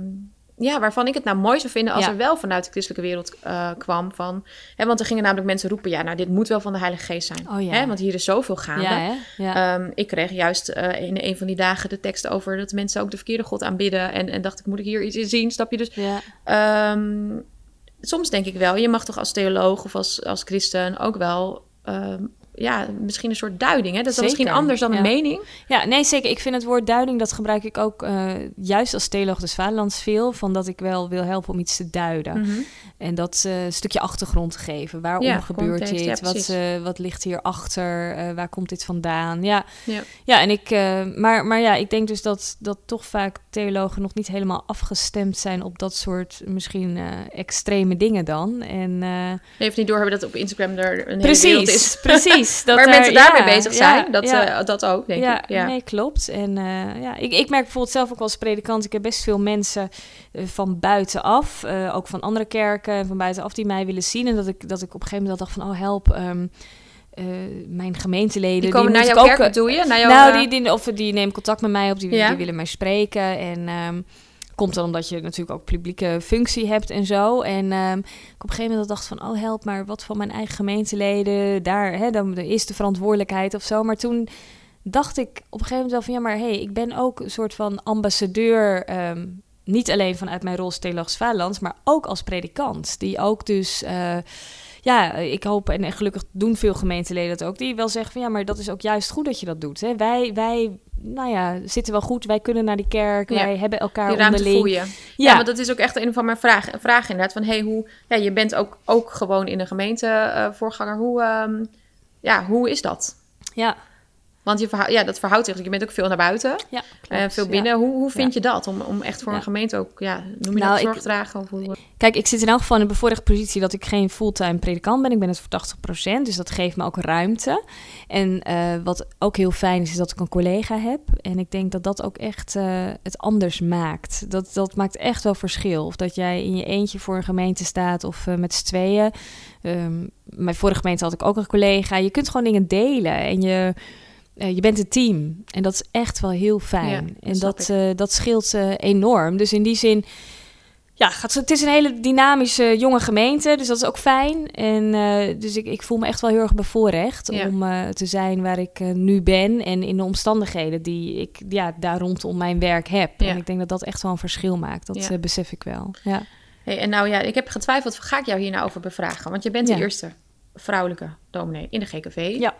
ja, waarvan ik het nou mooi zou vinden als Ja. er wel vanuit de christelijke wereld eh, kwam van... Hè, want er gingen namelijk mensen roepen, ja, nou, dit moet wel van de Heilige Geest zijn. Oh, ja. hè, want hier is zoveel gaande. Ja. Ehm, ik kreeg juist eh, in een van die dagen de tekst over dat mensen ook de verkeerde God aanbidden. En, en dacht ik, moet ik hier iets in zien? Snap je? Dus. Ehm, soms denk ik wel, je mag toch als theoloog of als, als christen ook wel, ehm, ja, misschien een soort duiding. Hè? Dat is misschien anders dan ja. een mening. Ja, nee, zeker. Ik vind het woord duiding, dat gebruik ik ook eh, juist als theoloog des vaderlands veel. Van dat ik wel wil helpen om iets te duiden. Mhm. En dat eh, een stukje achtergrond te geven. Waarom Ja, gebeurt context, dit? ja, wat, eh, wat ligt hierachter? Uh, waar komt dit vandaan? Ja, Ja. ja en ik, eh, maar, maar ja, ik denk dus dat, dat toch vaak theologen nog niet helemaal afgestemd zijn op dat soort misschien eh, extreme dingen dan. En, eh, Even niet doorhebben dat op Instagram er een hele wereld precies, is. precies. Dat waar daar- mensen daarmee ja, bezig ja, zijn. dat, ja. eh, dat ook, denk ja, ik. Ja. nee, klopt. En eh, ja, ik, ik merk bijvoorbeeld zelf ook als predikant, ik heb best veel mensen eh, van buitenaf, ook van andere kerken en van buitenaf, die mij willen zien. En dat ik, dat ik op een gegeven moment dacht van, oh help, ehm, eh, mijn gemeenteleden. Die komen naar jouw kerk, bedoel je? Naar jouw, nou, die, die, of die nemen contact met mij op, die, Ja. die willen mij spreken. En, ehm, Komt dan omdat je natuurlijk ook publieke functie hebt en zo. En ehm, ik op een gegeven moment dacht van, oh help, maar wat van mijn eigen gemeenteleden, daar, hè, dan is de verantwoordelijkheid of zo. Maar toen dacht ik op een gegeven moment wel van, ja, maar hé, hey, ik ben ook een soort van ambassadeur, ehm, niet alleen vanuit mijn rol Theologisch Vaderlands, maar ook als predikant, die ook dus... Uh, ja, ik hoop en gelukkig doen veel gemeenteleden dat ook, die wel zeggen van ja, maar dat is ook juist goed dat je dat doet. Hè? Wij, wij nou ja, zitten wel goed. Wij kunnen naar die kerk. Wij hebben elkaar die ruimte onderling. Ja. ja, maar dat is ook echt een van mijn vragen. Vraag inderdaad van, hey, hoe... Ja, je bent ook, ook gewoon in een gemeente uh, voorganger. Hoe, um, ja, hoe is dat? Ja. Want je ja, dat verhoudt zich. Je bent ook veel naar buiten. Ja, klopt, uh, veel binnen. Hoe, hoe vind je dat? Om, om echt voor een gemeente ook, ja, noem je nou, dat zorg te dragen? Of hoe... Kijk, ik zit in elk geval in de bevoorrechte positie dat ik geen fulltime predikant ben. Ik ben het voor 80%. Dus dat geeft me ook ruimte. En uh, wat ook heel fijn is, is dat ik een collega heb. En ik denk dat dat ook echt uh, het anders maakt. Dat, dat maakt echt wel verschil. Of dat jij in je eentje voor een gemeente staat of met z'n tweeën. Um, mijn vorige gemeente had ik ook een collega. Je kunt gewoon dingen delen. En je uh, je bent een team. En dat is echt wel heel fijn. en dat, uh, dat scheelt uh, enorm. Dus in die zin, ja, gaat, het is een hele dynamische jonge gemeente. Dus dat is ook fijn. En dus ik, ik voel me echt wel heel erg bevoorrecht ja. om te zijn waar ik nu ben. En in de omstandigheden die ik ja, daar rondom mijn werk heb. Ja. En ik denk dat dat echt wel een verschil maakt. Dat besef ik wel. Ja. Hey, en nou ja, ik heb getwijfeld, ga ik jou hier nou over bevragen? Want je bent de eerste vrouwelijke dominee in de GKV. Ja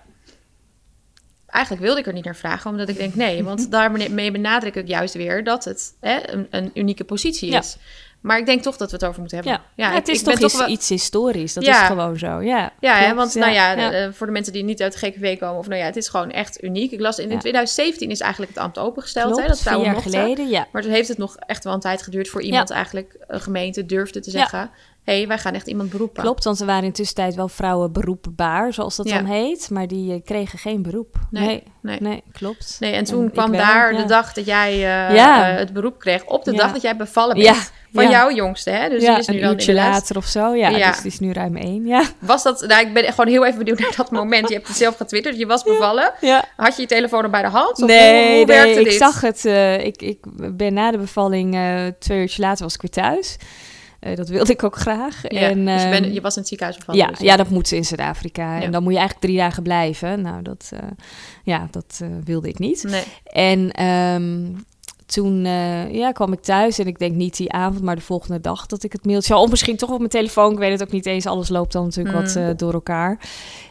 eigenlijk wilde ik er niet naar vragen, omdat ik denk nee, want daarmee benadruk ik juist weer dat het hè, een, een, unieke positie is. Maar ik denk toch dat we het over moeten hebben. Ja, ja, het is toch, iets, iets, historisch. Dat is gewoon zo. Ja, ja hè, want nou ja, eh, voor de mensen die niet uit de GKV komen, of nou ja, het is gewoon echt uniek. Ik las in, in 2017 is eigenlijk het ambt opengesteld. Klopt, hè, dat vrouwen jaar geleden, ja. Maar toen heeft het nog echt wel een tijd geduurd voor iemand eigenlijk een gemeente durfde te zeggen hey, wij gaan echt iemand beroepen. Klopt, want er waren in tussentijd wel vrouwen beroepbaar, zoals dat dan heet. Maar die uh, kregen geen beroep. Nee, nee, nee. klopt. Nee, en toen kwam daar de dag dat jij uh, ja. uh, het beroep kreeg, op de dag dat jij bevallen bent. Van jouw jongste, hè? Dus die is nu een dan uurtje later of zo. Ja, dus die is nu ruim één, ja. Was dat... Nou, ik ben gewoon heel even benieuwd naar dat moment. Je hebt het zelf getwitterd, je was bevallen. Ja. Had je je telefoon er bij de hand? Of nee, hoe, hoe nee, ik zag het. ik, ik ben na de bevalling, twee uurtje later was ik weer thuis. Uh, dat wilde ik ook graag. Ja, en, dus je, ben, ehm, je, was in het ziekenhuis bevallen? Ja, dus ja, dat moet in Zuid-Afrika. En dan moet je eigenlijk drie dagen blijven. Nou, dat, uh, ja, dat uh, wilde ik niet. Nee. En um, toen ja, kwam ik thuis en ik denk niet die avond, maar de volgende dag dat ik het mailtje... Of misschien toch op mijn telefoon, ik weet het ook niet eens. Alles loopt dan natuurlijk mm. wat door elkaar.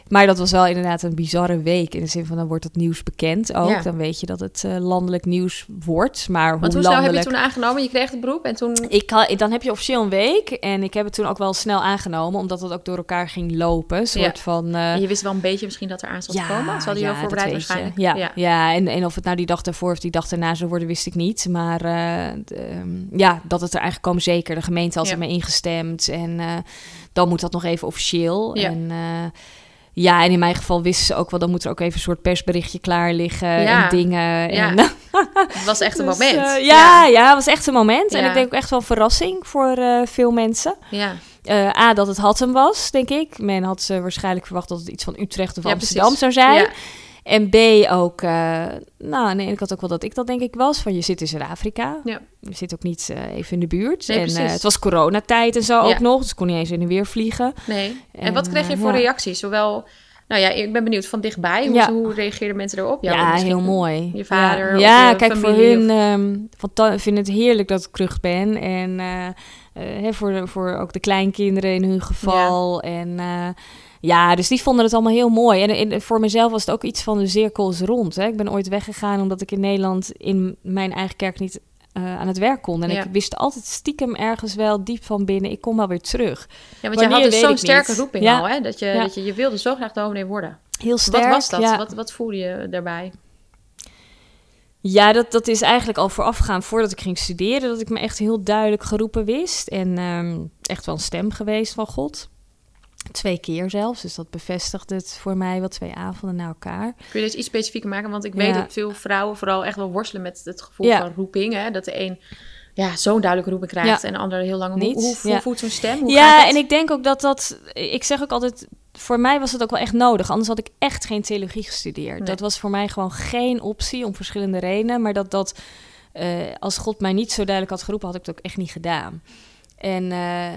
Maar dat was wel inderdaad een bizarre week. In de zin van, dan wordt het nieuws bekend ook. Dan weet je dat het uh, landelijk nieuws wordt. Maar hoe, Want hoe landelijk... snel heb je toen aangenomen? Je kreeg het beroep en toen... Ik, dan heb je officieel een week. En ik heb het toen ook wel snel aangenomen. Omdat het ook door elkaar ging lopen. soort ja. van... Uh... je wist wel een beetje misschien dat er aan ja, te komen? Ze hadden je wel voorbereid waarschijnlijk. Ja, ja. en, en of het nou die dag daarvoor of die dag daarna zou worden, wist ik niet. Maar uh, de, ja, dat het er eigenlijk kwam zeker. De gemeente had er mee ingestemd. En dan moet dat nog even officieel. En... Ja, en in mijn geval wisten ze ook wel, dan moet er ook even een soort persberichtje klaar liggen en dingen. Ja. En, het was echt een dus, moment. Uh, ja, ja, het was echt een moment. En ik denk ook echt wel een verrassing voor uh, veel mensen. Ja. Uh, A, dat het Hattem was, denk ik. Men had ze waarschijnlijk verwacht dat het iets van Utrecht of Amsterdam zou zijn. En B ook, uh, nou nee, ik had ook wel dat ik dat denk ik was. Van je zit in Zuid-Afrika. Ja. Je zit ook niet uh, even in de buurt. en uh, het was coronatijd en zo ook nog. Dus kon niet eens in de weer vliegen. Nee. En, en wat kreeg je voor reacties? Zowel nou ja, ik ben benieuwd van dichtbij. Hoe, hoe reageerden mensen erop? Ja, heel mooi. Je vader Ja, je kijk, voor hun of... um, vind het heerlijk dat ik terug ben. En voor, voor ook de kleinkinderen in hun geval. Ja. En ja, dus die vonden het allemaal heel mooi. En, en, voor mezelf was het ook iets van de cirkels rond. Hè. Ik ben ooit weggegaan omdat ik in Nederland in mijn eigen kerk niet uh, aan het werk kon. En ik wist altijd stiekem ergens wel diep van binnen, ik kom wel weer terug. Ja, want Wanneer, je had dus zo'n sterke roeping ja. al, hè? Dat je, ja. dat je, je wilde zo graag dominee worden. Heel sterk, Wat was dat? Wat, wat voelde je daarbij? Ja, dat, dat is eigenlijk al voorafgaan voordat ik ging studeren, dat ik me echt heel duidelijk geroepen wist. En um, echt wel een stem geweest van God. Twee keer zelfs, dus dat bevestigt het voor mij wel twee avonden na elkaar. Kun je dit iets specifieker maken? Want ik weet dat veel vrouwen vooral echt wel worstelen met het gevoel ja. van roeping. Hè? Dat de een ja, zo'n duidelijke roeping krijgt ja. en de ander heel lang niet. Hoe, voelt zo'n stem? Hoe ja, en ik denk ook dat dat... Ik zeg ook altijd, voor mij was het ook wel echt nodig. Anders had ik echt geen theologie gestudeerd. Nee. Dat was voor mij gewoon geen optie om verschillende redenen. Maar dat dat eh, als God mij niet zo duidelijk had geroepen, had ik het ook echt niet gedaan. En uh,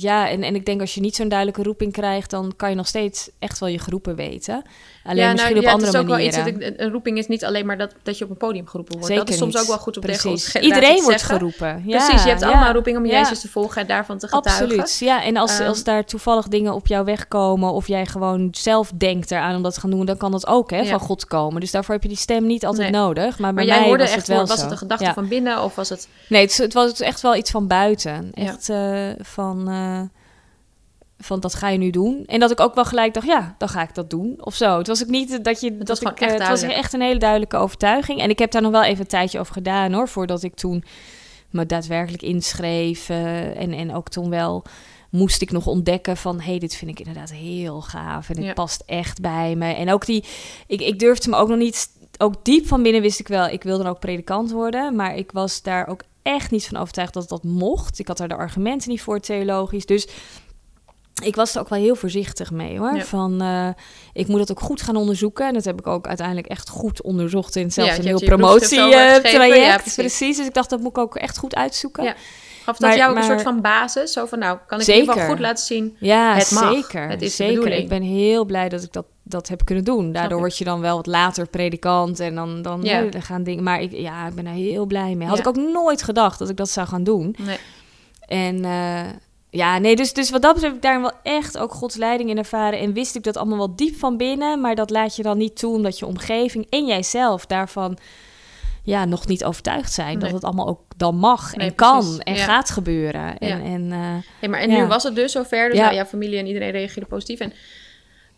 ja, en, en ik denk als je niet zo'n duidelijke roeping krijgt, dan kan je nog steeds echt wel je groepen weten. Alleen ja, misschien nou, op andere manieren. Het is ook wel iets dat een roeping is niet alleen maar dat, dat je op een podium geroepen wordt. Zeker dat is soms ook wel goed op Precies. Iedereen wordt geroepen. Ja, Precies, je hebt allemaal roeping om Jezus te volgen en daarvan te getuigen. Absoluut, ja. En als, um, als daar toevallig dingen op jou wegkomen of jij gewoon zelf denkt eraan om dat te gaan doen, dan kan dat ook hè, van God komen. Dus daarvoor heb je die stem niet altijd nodig. Maar, bij jij mij hoorde was echt, het wel was het een gedachte van binnen of was het... Nee, het, het was echt wel iets van buiten. Echt uh, van... Van dat ga je nu doen. En dat ik ook wel gelijk dacht, ja, dan ga ik dat doen. Of zo. Het was ook niet dat je. Het dat was ik, echt het was echt een hele duidelijke overtuiging. En ik heb daar nog wel even een tijdje over gedaan hoor. Voordat ik toen me daadwerkelijk inschreef. Uh, en, en ook toen wel moest ik nog ontdekken van... hé, hey, dit vind ik inderdaad heel gaaf en het ja. past echt bij me. En ook die... Ik, ik durfde me ook nog niet... Ook diep van binnen wist ik wel, ik wilde dan ook predikant worden. Maar ik was daar ook echt niet van overtuigd dat dat mocht. Ik had daar de argumenten niet voor, theologisch. Dus ik was er ook wel heel voorzichtig mee hoor. Ja. Van uh, ik moet het ook goed gaan onderzoeken. En dat heb ik ook uiteindelijk echt goed onderzocht in zelfs ja, een heel promotietraject. Ja, precies. precies. Dus ik dacht dat moet ik ook echt goed uitzoeken. Ja. Gaf dat maar, jou ook een soort van basis? Zo van nou, kan ik zeker. in ieder geval goed laten zien. Ja, het mag. zeker. Het is zeker. Ik ben heel blij dat ik dat, dat heb kunnen doen. Daardoor word je dan wel wat later predikant en dan, dan, ja. nee, dan gaan dingen. Maar ik, ja, ik ben er heel blij mee. Had ik ook nooit gedacht dat ik dat zou gaan doen. Nee. En uh, ja, nee, dus, dus wat dat betreft heb ik daar wel echt ook Gods leiding in ervaren. En wist ik dat allemaal wel diep van binnen. Maar dat laat je dan niet toe, omdat je omgeving en jijzelf daarvan ja, nog niet overtuigd zijn. Nee. Dat het allemaal ook dan mag nee, en kan en ja. gaat gebeuren. En, ja. en, uh, nee, maar en ja. nu was het dus zover. Dus ja. Nou, jouw familie en iedereen reageerde positief. En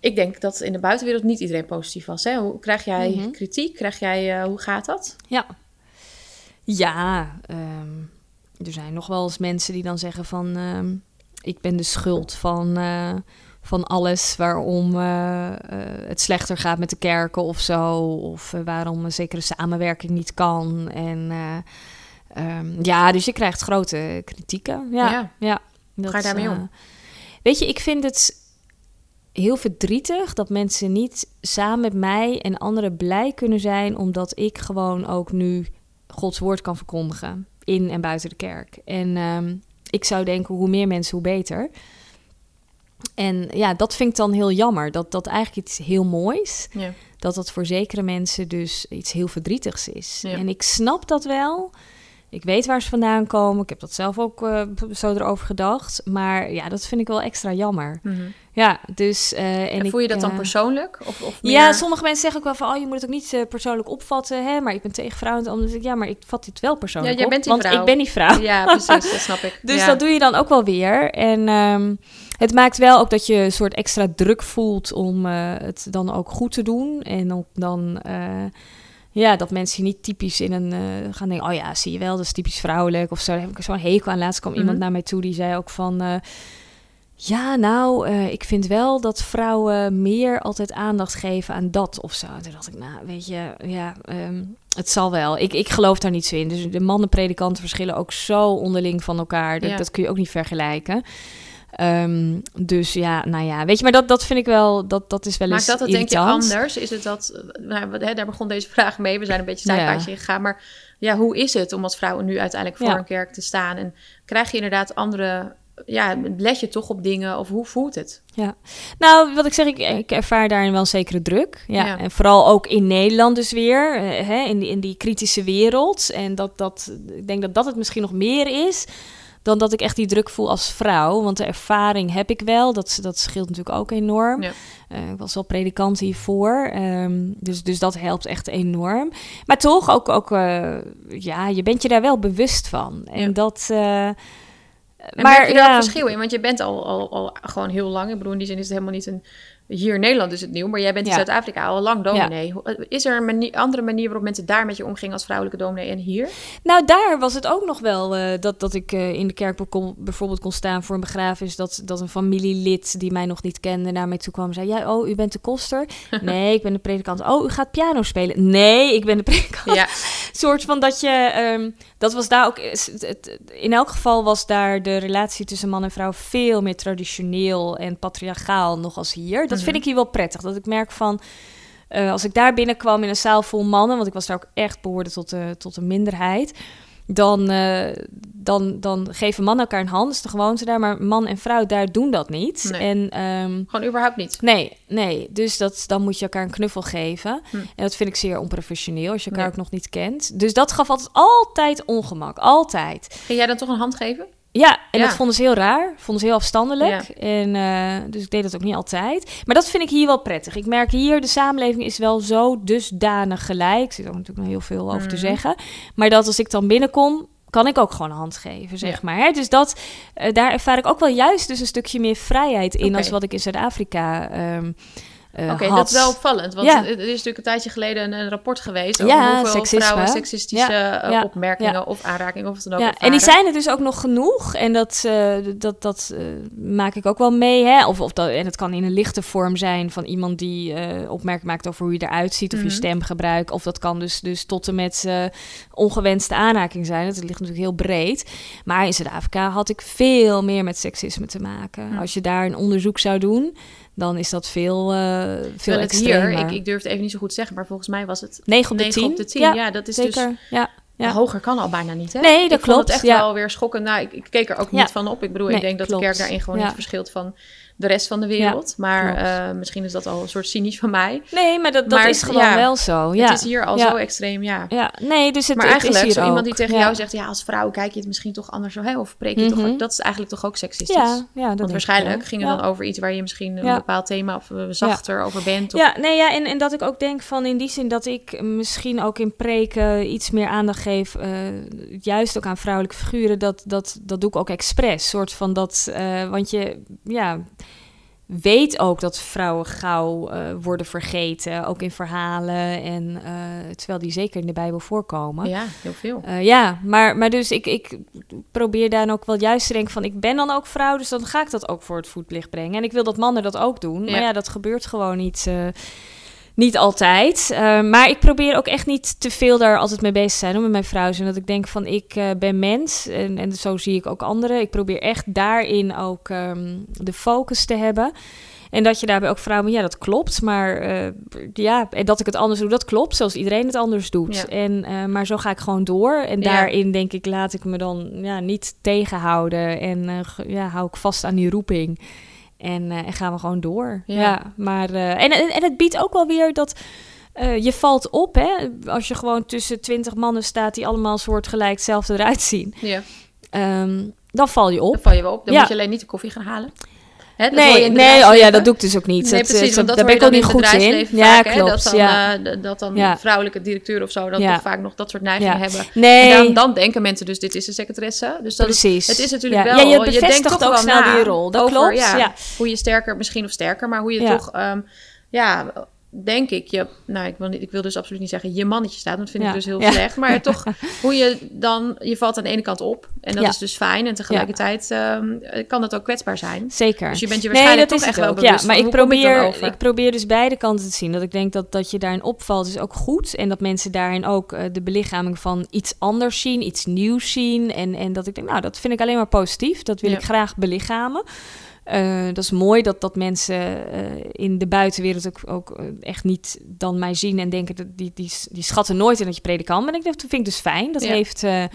ik denk dat in de buitenwereld niet iedereen positief was. Hè? Hoe krijg jij mm -hmm. kritiek? Krijg jij, uh, hoe gaat dat? Ja, ja um, er zijn nog wel eens mensen die dan zeggen van... Uh, ik ben de schuld van, uh, van alles waarom uh, het slechter gaat met de kerken of zo. Of waarom een zekere samenwerking niet kan. En um, ja, dus je krijgt grote kritieken. Ja, ja. ja dat, Ga je daarmee om? weet je, ik vind het heel verdrietig dat mensen niet samen met mij en anderen blij kunnen zijn... omdat ik gewoon ook nu Gods woord kan verkondigen in en buiten de kerk. En um, ik zou denken, hoe meer mensen, hoe beter. En ja, dat vind ik dan heel jammer. Dat dat eigenlijk iets heel moois. Ja. Dat dat voor zekere mensen dus iets heel verdrietigs is. Ja. En ik snap dat wel. Ik weet waar ze vandaan komen. Ik heb dat zelf ook uh, zo erover gedacht. Maar ja, dat vind ik wel extra jammer. Mm -hmm. Ja, dus... Uh, en, en voel je dat dan uh, persoonlijk? Of, of meer... Ja, sommige mensen zeggen ook wel van... oh, je moet het ook niet persoonlijk opvatten, hè? Maar ik ben tegen vrouwen. Omdat ik, ja, maar ik vat dit wel persoonlijk ja, jij bent die op, vrouw. Want ik ben die vrouw. Ja, precies, dat snap ik. dus ja. dat doe je dan ook wel weer. En um, het maakt wel ook dat je een soort extra druk voelt... om uh, het dan ook goed te doen. En ook dan... Uh, ja, dat mensen niet typisch in een uh, gaan denken: oh ja, zie je wel, dat is typisch vrouwelijk of zo. Daar heb ik zo'n hekel aan. Laatst kwam mm -hmm. iemand naar mij toe die zei ook van. Uh, ja, nou, uh, ik vind wel dat vrouwen meer altijd aandacht geven aan dat of zo. Toen dacht ik, nou, weet je, ja, um, het zal wel. Ik, ik geloof daar niet zo in. Dus de mannenpredikanten verschillen ook zo onderling van elkaar. Dat, Ja. dat kun je ook niet vergelijken. Um, dus ja, nou ja, weet je, maar dat, dat vind ik wel, dat, dat is wel eens Maakt dat het denk je anders? Is het dat, nou, hè, daar begon deze vraag mee, we zijn een beetje zijpaadje Ja. gegaan, maar ja, hoe is het om als vrouw nu uiteindelijk voor Ja. een kerk te staan? En krijg je inderdaad andere, ja, let je toch op dingen of hoe voelt het? Ja, nou, wat ik zeg, ik, ik ervaar daarin wel een zekere druk. Ja. Ja. En vooral ook in Nederland dus weer, eh, hè, in, die, in die kritische wereld. En dat, dat, ik denk dat dat het misschien nog meer is dan dat ik echt die druk voel als vrouw. Want de ervaring heb ik wel, dat, dat scheelt natuurlijk ook enorm. Ja. Uh, ik was wel predikant hiervoor, um, dus, dus dat helpt echt enorm. Maar toch, ook, ook uh, ja, je bent je daar wel bewust van. En Ja. dat... Uh, En maar, je daar ja, verschil in? Want je bent al, al, al gewoon heel lang. Ik bedoel, in die zin is het helemaal niet een... Hier in Nederland is het nieuw, maar jij bent in Ja. Zuid-Afrika al lang dominee. Hoe- Is er een manier, andere manier waarop mensen daar met je omgingen als vrouwelijke dominee en hier? Nou, daar was het ook nog wel eh, dat, dat ik eh, in de kerk kon, bijvoorbeeld kon staan voor een begrafenis. Dat, dat een familielid die mij nog niet kende naar mij toe kwam en zei: Ja, oh, u bent de koster? Nee, ik ben de predikant. Oh, u gaat piano spelen? Nee, ik ben de predikant. Ja, soort van dat je. ehm, dat was daar ook. In elk geval was daar de relatie tussen man en vrouw veel meer traditioneel en patriarchaal nog als hier. Dat vind Mhm. ik hier wel prettig. Dat ik merk van. Eh, als ik daar binnenkwam in een zaal vol mannen, want ik was daar ook echt behoorde tot de, tot de minderheid dan, uh, dan, dan geven mannen elkaar een hand. Dat is de gewoonte daar. Maar man en vrouw daar doen dat niet. Nee. En, um, Gewoon überhaupt niet? Nee, nee. Dus dat, dan moet je elkaar een knuffel geven. Hm. En dat vind ik zeer onprofessioneel als je elkaar Nee. ook nog niet kent. Dus dat gaf altijd, altijd ongemak. Altijd. Ging jij dan toch een hand geven? Ja, en Ja. dat vonden ze heel raar. Vonden ze heel afstandelijk. En, eh, dus ik deed dat ook niet altijd. Maar dat vind ik hier wel prettig. Ik merk hier, de samenleving is wel zo dusdanig gelijk. Er zit ook natuurlijk nog heel veel over te Mhm. zeggen. Maar dat als ik dan binnenkom, kan ik ook gewoon een hand geven, zeg Ja. maar. Hè? Dus dat, eh, daar ervaar ik ook wel juist dus een stukje meer vrijheid in... Oké. als wat ik in Zuid-Afrika ehm eh, Oké, dat is wel opvallend. Want Ja. er is natuurlijk een tijdje geleden een, een rapport geweest... over Ja, hoeveel seksisme. vrouwen seksistische Ja, eh, opmerkingen of aanrakingen of wat dan ook ervaren. en die zijn er dus ook nog genoeg. En dat, eh, dat, dat maak ik ook wel mee. Hè? Of, of dat, en het kan in een lichte vorm zijn van iemand die opmerking maakt over hoe je eruit ziet of Mhm. je stemgebruik. Of dat kan dus, dus tot en met ongewenste aanraking zijn. Dat ligt natuurlijk heel breed. Maar in Zuid-Afrika had ik veel meer met seksisme te maken. Als je daar een onderzoek zou doen, dan is dat veel, eh veel extremer. hier, ik, ik durf het even niet zo goed zeggen... maar volgens mij was het 9 op de 9 10. op de 10. Ja, Ja, dat is dus... Ja, ja. Hoger kan al bijna niet, hè? Nee, dat ik vond klopt, het echt ja. wel weer schokkend. Nou, ik, ik keek er ook niet van op. Ik bedoel, Nee, ik denk dat de kerk daarin gewoon niet verschilt van de rest van de wereld. maar eh, misschien is dat al een soort cynisch van mij. Nee, maar dat, dat Maar is gewoon ja, wel zo. Ja. Het is hier al zo extreem, ja. Ja, nee, dus het, maar het eigenlijk, is hier zo iemand die tegen jou zegt... ja, als vrouw kijk je het misschien toch anders zo, hè? Of spreek je Mhm. toch... Dat is eigenlijk toch ook seksistisch? Ja, ja, dat Want waarschijnlijk ging het dan over iets waar je misschien een bepaald thema... of eh, zachter over bent. Of, Ja, nee, ja en, en dat ik ook denk van in die zin dat ik misschien ook in preken iets meer aandacht geef, eh, juist ook aan vrouwelijke figuren, dat, dat, dat doe ik ook expres. Soort van dat, want je, ja, weet ook dat vrouwen gauw eh, worden vergeten, ook in verhalen, en eh, terwijl die zeker in de Bijbel voorkomen. ja, heel veel. Eh, ja, maar, maar dus ik, ik probeer daar ook wel juist te denken van... ik ben dan ook vrouw, dus dan ga ik dat ook voor het voetlicht brengen. En ik wil dat mannen dat ook doen. Maar Ja. dat gebeurt gewoon niet, niet altijd. Eh, maar ik probeer ook echt niet te veel daar altijd mee bezig te zijn... hoor, met mijn vrouw. Zodat ik denk van, ik eh, ben mens. En, en zo zie ik ook anderen. Ik probeer echt daarin ook ehm, de focus te hebben... En dat je daarbij ook vrouwen, ja, dat klopt. Maar eh, ja, en dat ik het anders doe, dat klopt. Zoals iedereen het anders doet. Ja. En, maar zo ga ik gewoon door. En Ja. daarin denk ik, laat ik me dan ja, niet tegenhouden. En ja, hou ik vast aan die roeping. En, eh, en gaan we gewoon door. Ja. Ja, maar eh, en, en, het biedt ook wel weer dat. eh, je valt op, hè? Als je gewoon tussen twintig mannen staat die allemaal soortgelijk hetzelfde eruit zien. Ja, Ehm, dan val je op. dan val je wel op. Dan Ja. moet je alleen niet de koffie gaan halen. Hè, dat hoor je Nee, nee, oh ja, dat doe ik dus ook niet. Nee, Dat, precies, eh, dat daar ben ik ook niet goed in. Ja, vaak, hè, klopt. dat dan, ja. eh, dat dan Ja. vrouwelijke directeur of zo, dat Ja. vaak nog dat soort neigingen Ja. hebben. Nee, En dan, dan denken mensen dus, dit is een secretaresse. Dus dat, precies. het is natuurlijk ja. wel... Ja, je denkt toch ook wel snel die rol. Dat over, klopt. Ja, Ja. Hoe je sterker, misschien of sterker, maar hoe je Ja. toch... ehm, ja, denk ik, je, nou, ik wil, niet, ik wil dus absoluut niet zeggen je mannetje staat, dat vind ik dus heel Ja. slecht. Maar toch, hoe je dan, je valt aan de ene kant op en dat Ja. is dus fijn. En tegelijkertijd ehm, kan dat ook kwetsbaar zijn. Zeker. Dus je bent je Nee, waarschijnlijk dat toch is echt wel ook. bewust Ja, maar ik ik probeer, erover? ik probeer dus beide kanten te zien. Dat ik denk dat, dat je daarin opvalt is ook goed. En dat mensen daarin ook eh, de belichaming van iets anders zien, iets nieuws zien. En, en dat ik denk, nou, dat vind ik alleen maar positief. Dat wil ik graag belichamen. Eh, dat is mooi dat, dat mensen eh, in de buitenwereld ook, ook eh, echt niet dan mij zien en denken dat die, die, die schatten nooit in dat je predikant bent. En ik denk, dat vind ik dus fijn. Dat Ja. heeft. is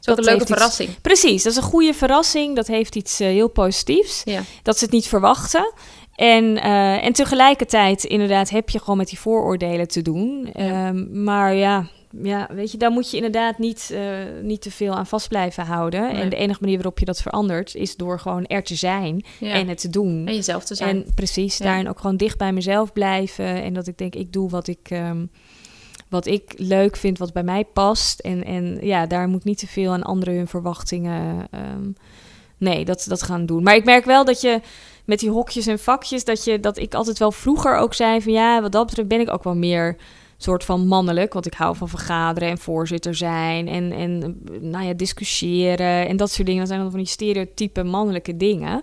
dat een leuke iets- verrassing. precies, dat is een goede verrassing. Dat heeft iets heel positiefs Ja. dat ze het niet verwachten. En, en tegelijkertijd, inderdaad, heb je gewoon met die vooroordelen te doen. Ja. Ehm, maar ja, ja, weet je, daar moet je inderdaad niet, eh, niet te veel aan vast blijven houden. Nee. En de enige manier waarop je dat verandert, is door gewoon er te zijn Ja. en het te doen. En jezelf te zijn. En precies, Ja. daarin ook gewoon dicht bij mezelf blijven. En dat ik denk, ik doe wat ik, ehm, wat ik leuk vind, wat bij mij past. En, en ja, daar moet niet te veel aan anderen hun verwachtingen. ehm, nee, dat, dat gaan doen. Maar ik merk wel dat je met die hokjes en vakjes, dat, je, dat ik altijd wel vroeger ook zei van ja, wat dat betreft ben ik ook wel meer soort van mannelijk. Want ik hou van vergaderen en voorzitter zijn en, en nou ja, discussiëren en dat soort dingen. Dat zijn dan van die stereotype mannelijke dingen.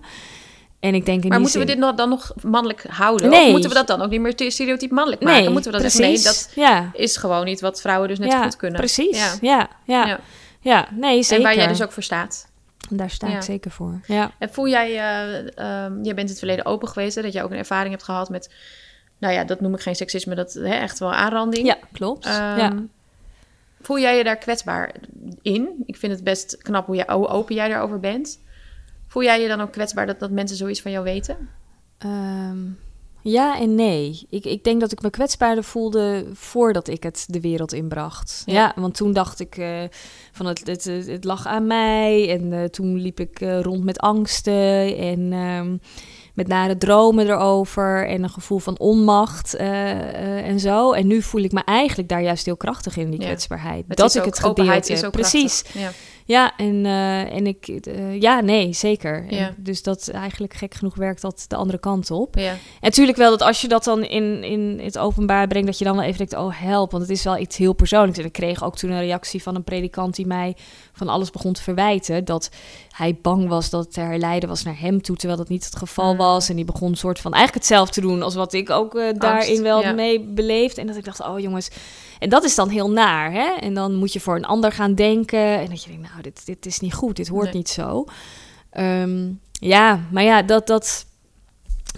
En ik denk in Maar moeten we dit dan nog mannelijk houden? Nee. Of moeten we dat dan ook niet meer te- stereotyp mannelijk maken? Nee, moeten we dat precies. zeggen? Nee, dat ja. is gewoon niet wat vrouwen dus net ja, goed kunnen. Precies. Ja. Ja, ja, ja. Nee, zeker. En waar jij dus ook voor staat. Daar sta ik zeker voor. Ja. En voel jij, ehm, jij bent in het verleden open geweest, hè, dat je ook een ervaring hebt gehad met nou ja, dat noem ik geen seksisme, dat hè, echt wel aanranding. Ja, klopt. Ehm, ja. Voel jij je daar kwetsbaar in? Ik vind het best knap hoe, je, hoe open jij daarover bent. Voel jij je dan ook kwetsbaar dat, dat mensen zoiets van jou weten? Ehm, ja en nee. Ik, ik denk dat ik me kwetsbaarder voelde voordat ik het de wereld inbracht. Ja. Ja, want toen dacht ik eh, van het, het, het, het lag aan mij. En eh, toen liep ik eh, rond met angsten en ehm, met nare dromen erover. En een gevoel van onmacht eh, eh, en zo. En nu voel ik me eigenlijk daar juist heel krachtig in, die kwetsbaarheid. Dat is ik het is heb. Precies. Ja. Ja, en, eh, en ik, eh, ja, nee, zeker. En dus dat eigenlijk gek genoeg werkt dat de andere kant op. Ja. En natuurlijk wel dat als je dat dan in, in het openbaar brengt, dat je dan wel even denkt, oh help, want het is wel iets heel persoonlijks. En ik kreeg ook toen een reactie van een predikant die mij van alles begon te verwijten, dat hij bang was dat het herleiden was naar hem toe, terwijl dat niet het geval Mm. was. En die begon een soort van eigenlijk hetzelfde te doen als wat ik ook eh, daarin wel ja. mee beleefd. En dat ik dacht, oh jongens, en dat is dan heel naar, hè? En dan moet je voor een ander gaan denken. En dat je denkt, nou, dit, dit is niet goed, dit hoort Nee. niet zo. Ehm, ja, maar ja, dat, dat,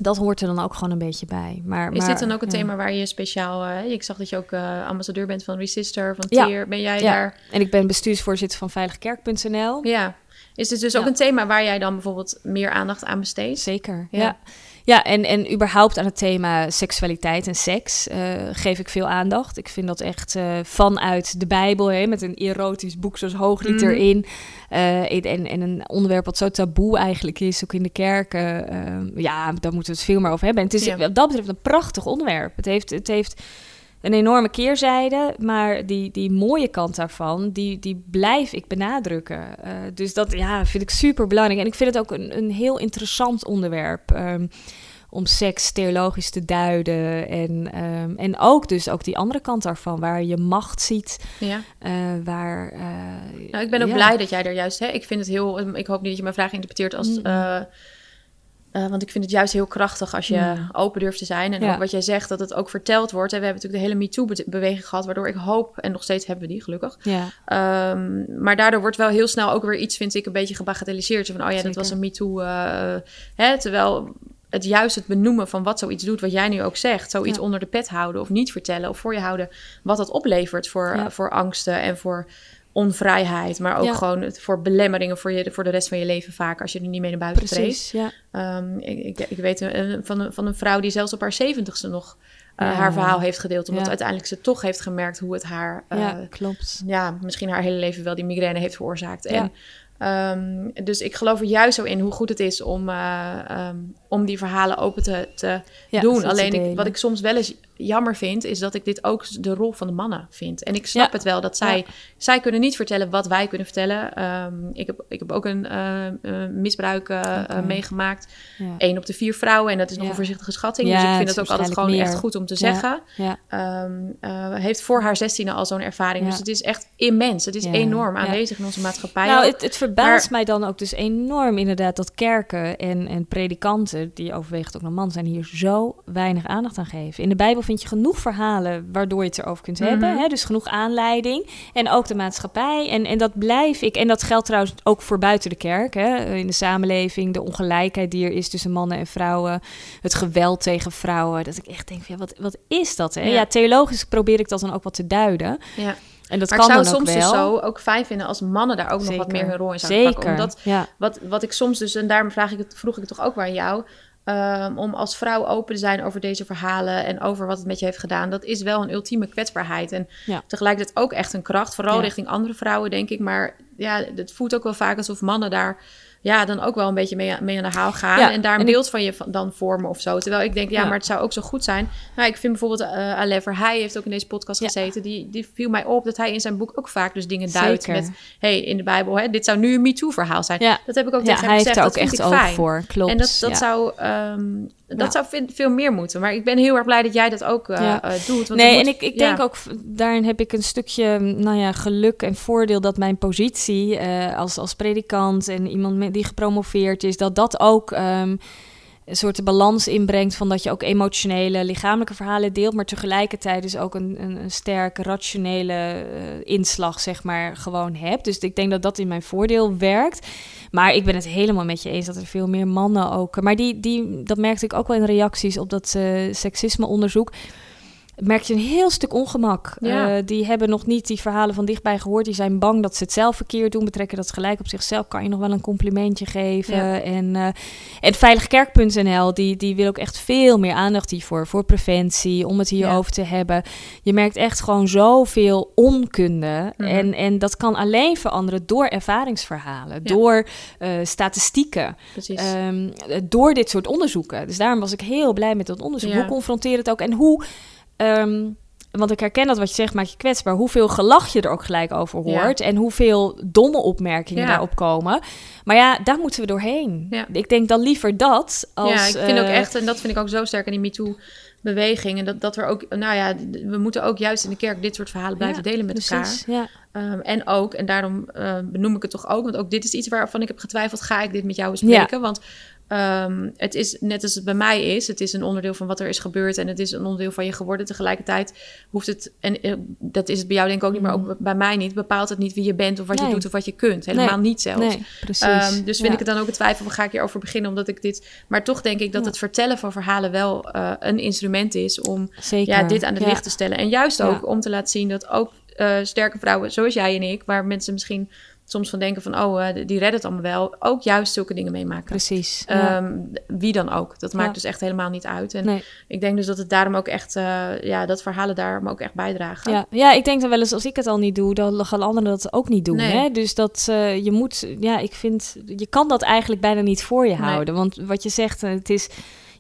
dat hoort er dan ook gewoon een beetje bij. Maar, Is maar, dit dan ook een ja. thema waar je speciaal... eh, ik zag dat je ook eh, ambassadeur bent van Resister, van Ja. TIER. Ben jij Ja. daar... En ik ben bestuursvoorzitter van veiligkerk.nl. Ja. Is dit dus ook Ja. een thema waar jij dan bijvoorbeeld meer aandacht aan besteedt? Zeker, Ja. Ja. en, en überhaupt aan het thema seksualiteit en seks eh, geef ik veel aandacht. Ik vind dat echt eh, vanuit de Bijbel, hè, met een erotisch boek zoals Hooglied Mhm. erin. eh, en, en een onderwerp wat zo taboe eigenlijk is, ook in de kerken. ja, daar moeten we het veel meer over hebben. En het is Ja. wat dat betreft een prachtig onderwerp. Het heeft... Het heeft een enorme keerzijde, maar die, die mooie kant daarvan, die, die blijf ik benadrukken. Eh, dus dat ja, vind ik super belangrijk. En ik vind het ook een, een heel interessant onderwerp. ehm, om seks theologisch te duiden. En, ehm, en ook dus ook die andere kant daarvan, waar je macht ziet. Ja. eh, waar, eh, Nou, ik ben ook ja. blij dat jij er juist... Hè, ik vind het heel... Ik hoop niet dat je mijn vraag interpreteert als... Mm. Eh, want ik vind het juist heel krachtig als je Mm. open durft te zijn. En Ja. ook wat jij zegt, dat het ook verteld wordt. En we hebben natuurlijk de hele MeToo-beweging gehad... waardoor ik hoop, en nog steeds hebben we die gelukkig... Ja, Ehm, maar daardoor wordt wel heel snel ook weer iets, vind ik, een beetje gebagatelliseerd. Van, oh ja, dat Zeker. was een MeToo. eh hè, terwijl het juist het benoemen van wat zoiets doet, wat jij nu ook zegt. Zoiets onder de pet houden of niet vertellen of voor je houden. Wat dat oplevert voor, Ja. voor angsten en voor onvrijheid. Maar ook Ja. gewoon het- voor belemmeringen voor, je, voor de rest van je leven vaak. Als je er niet mee naar buiten treedt. precies. Ja. Ehm, ik, ik, ik weet van, een, van een vrouw die zelfs op haar zeventigste nog eh, Ja. haar verhaal heeft gedeeld. Omdat uiteindelijk ze toch heeft gemerkt hoe het haar... eh, ja, klopt. ja, misschien haar hele leven wel die migraine heeft veroorzaakt. En, ehm, dus ik geloof er juist zo in hoe goed het is om, eh, ehm, om die verhalen open te, te doen. Alleen ik, wat ik soms wel eens jammer vind, is dat ik dit ook de rol van de mannen vind. En ik snap Ja. het wel dat zij, Ja. zij kunnen niet vertellen wat wij kunnen vertellen. Ehm, ik, heb, ik heb ook een eh, misbruik eh, meegemaakt. Ja. Eén op de vier vrouwen. En dat is nog een voorzichtige schatting. Dus ik vind het ook altijd gewoon echt goed om te zeggen. Ehm, eh, heeft voor haar zestiende al zo'n ervaring. Dus het is echt immens. Het is enorm aanwezig in onze maatschappij. Nou, het, het verbaast mij dan ook dus enorm inderdaad dat kerken en, en predikanten, die overwegend ook nog man zijn, hier zo weinig aandacht aan geven. In de Bijbel vind je genoeg verhalen waardoor je het erover kunt hebben. Mhm. Hè? Dus genoeg aanleiding. En ook de maatschappij. En, en dat blijf ik. En dat geldt trouwens ook voor buiten de kerk. Hè? In de samenleving, de ongelijkheid die er is tussen mannen en vrouwen. Het geweld tegen vrouwen. Dat ik echt denk, van, ja, wat, wat is dat? Hè? Ja. Ja. theologisch probeer ik dat dan ook wat te duiden. ja. En dat maar ik kan zou dan soms dus zo ook fijn vinden als mannen daar ook nog wat meer hun rol in zouden Zeker. pakken. Omdat ja. wat, wat ik soms dus, en daarom vraag ik het, vroeg ik het toch ook wel aan jou. Ehm, om als vrouw open te zijn over deze verhalen en over wat het met je heeft gedaan. Dat is wel een ultieme kwetsbaarheid. En Ja. tegelijkertijd ook echt een kracht. Vooral Ja. richting andere vrouwen, denk ik. Maar ja, het voelt ook wel vaak alsof mannen daar ja, dan ook wel een beetje mee, mee aan de haal gaan. Ja, en daar een beeld van je van, dan vormen of zo. Terwijl ik denk, ja, Ja. maar het zou ook zo goed zijn. Nou, ik vind bijvoorbeeld uh, Alever, hij heeft ook in deze podcast Ja. gezeten. Die, die viel mij op dat hij in zijn boek ook vaak dus dingen duidt Zeker. met... hey, in de Bijbel, hè, dit zou nu een MeToo-verhaal zijn. Ja. Dat heb ik ook tegen hem hij heeft gezegd. dat ook echt fijn. voor. Klopt. En dat, dat zou, ehm, dat Ja. zou veel meer moeten. Maar ik ben heel erg blij dat jij dat ook eh, Ja. eh, doet. Want nee, en ik, ik ja. denk ook, daarin heb ik een stukje nou ja, geluk en voordeel dat mijn positie eh, als, als predikant en iemand die gepromoveerd is, dat dat ook ehm, een soort balans inbrengt van dat je ook emotionele, lichamelijke verhalen deelt, maar tegelijkertijd dus ook een, een, een sterke, rationele inslag, zeg maar, gewoon hebt. Dus ik denk dat dat in mijn voordeel werkt. Maar ik ben het helemaal met je eens dat er veel meer mannen ook. Maar die, die, dat merkte ik ook wel in reacties op dat uh, seksisme-onderzoek merk je een heel stuk ongemak. Ja. Uh, die hebben nog niet die verhalen van dichtbij gehoord. Die zijn bang dat ze het zelf verkeerd doen. Betrekken dat gelijk op zichzelf. Kan je nog wel een complimentje geven. Ja. En, uh, en veiligkerk.nl, die, die wil ook echt veel meer aandacht hiervoor. Voor preventie, om het hierover Ja. te hebben. Je merkt echt gewoon zoveel onkunde. Mhm. en, en dat kan alleen veranderen door ervaringsverhalen. Door uh, statistieken. Ehm, door dit soort onderzoeken. Dus daarom was ik heel blij met dat onderzoek. Hoe confronterend ook en hoe. Ehm, want ik herken dat wat je zegt, maak je kwetsbaar. Hoeveel gelach je er ook gelijk over Ja. hoort. En hoeveel domme opmerkingen Ja. daarop komen. Maar ja, daar moeten we doorheen. Ja. Ik denk dan liever dat als... ja, ik vind ook eh, echt, en dat vind ik ook zo sterk in die MeToo-beweging. En dat, dat er ook, nou ja, we moeten ook juist in de kerk dit soort verhalen blijven delen met elkaar. precies. Ehm, en ook, en daarom eh, benoem ik het toch ook, want ook dit is iets waarvan ik heb getwijfeld, ga ik dit met jou bespreken? Want ehm, het is net als het bij mij is, het is een onderdeel van wat er is gebeurd en het is een onderdeel van je geworden. Tegelijkertijd hoeft het, en eh, dat is het bij jou denk ik ook niet, maar ook bij mij niet, bepaalt het niet wie je bent of wat Nee. je doet of wat je kunt. Helemaal Nee. niet zelfs. Nee, precies. Ehm, dus vind Ja. ik het dan ook een twijfel ga ik hierover beginnen omdat ik dit. Maar toch denk ik dat Ja. het vertellen van verhalen wel eh, een instrument is om Zeker. ja, dit aan het Ja. licht te stellen. En juist ook om te laten zien dat ook eh, sterke vrouwen, zoals jij en ik, waar mensen misschien soms van denken van oh, eh, die redden het allemaal wel, ook juist zulke dingen meemaken. Precies. ja. Ehm, wie dan ook. Dat maakt Ja. dus echt helemaal niet uit. En Nee. ik denk dus dat het daarom ook echt, eh, ja, dat verhalen daarom ook echt bijdragen. Ja, ja, ik denk dan wel eens, als ik het al niet doe, dan gaan anderen dat ook niet doen. Nee. Hè? Dus dat eh, je moet, ja, ik vind, je kan dat eigenlijk bijna niet voor je Nee. houden. Want wat je zegt, het is,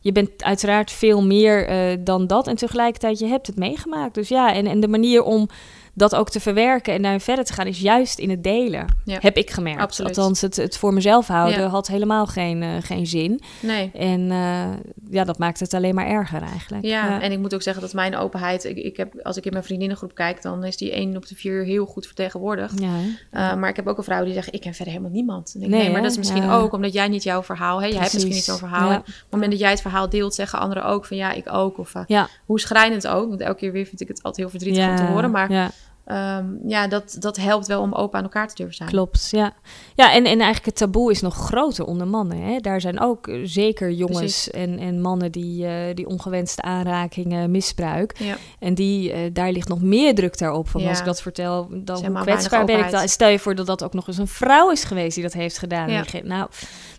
je bent uiteraard veel meer dan dat. En tegelijkertijd, je hebt het meegemaakt. Dus ja, en, en de manier om dat ook te verwerken en daarin verder te gaan, is juist in het delen. Ja. Heb ik gemerkt. Absoluut. Althans, het, het voor mezelf houden Ja. had helemaal geen, eh, geen zin. Nee. En eh, ja, dat maakt het alleen maar erger eigenlijk. Ja, en ik moet ook zeggen dat mijn openheid, ik, ik heb, als ik in mijn vriendinnengroep kijk, dan is die 1 op de 4 heel goed vertegenwoordigd. ja? Uh, maar ik heb ook een vrouw die zegt, ik ken verder helemaal niemand. En ik, Nee, nee, maar hè? dat is misschien ook omdat jij niet jouw verhaal, hè? jij hebt misschien niet zo'n verhaal. En op het moment dat jij het verhaal deelt, zeggen anderen ook van ja, ik ook. Of ja. hoe schrijnend ook, want elke keer weer vind ik het altijd heel verdrietig om te horen. Maar ja. Um, ja, dat, dat helpt wel om open aan elkaar te durven zijn. Klopt, ja. Ja, en, en eigenlijk het taboe is nog groter onder mannen. Hè? Daar zijn ook eh, zeker jongens en, en mannen die, uh, die ongewenste aanrakingen, misbruik. Ja. En die, uh, daar ligt nog meer druk daarop. Van Ja. Als ik dat vertel, dan Zeg hoe maar kwetsbaar ben ik dan. Stel je voor dat dat ook nog eens een vrouw is geweest die dat heeft gedaan. Ja. Nou,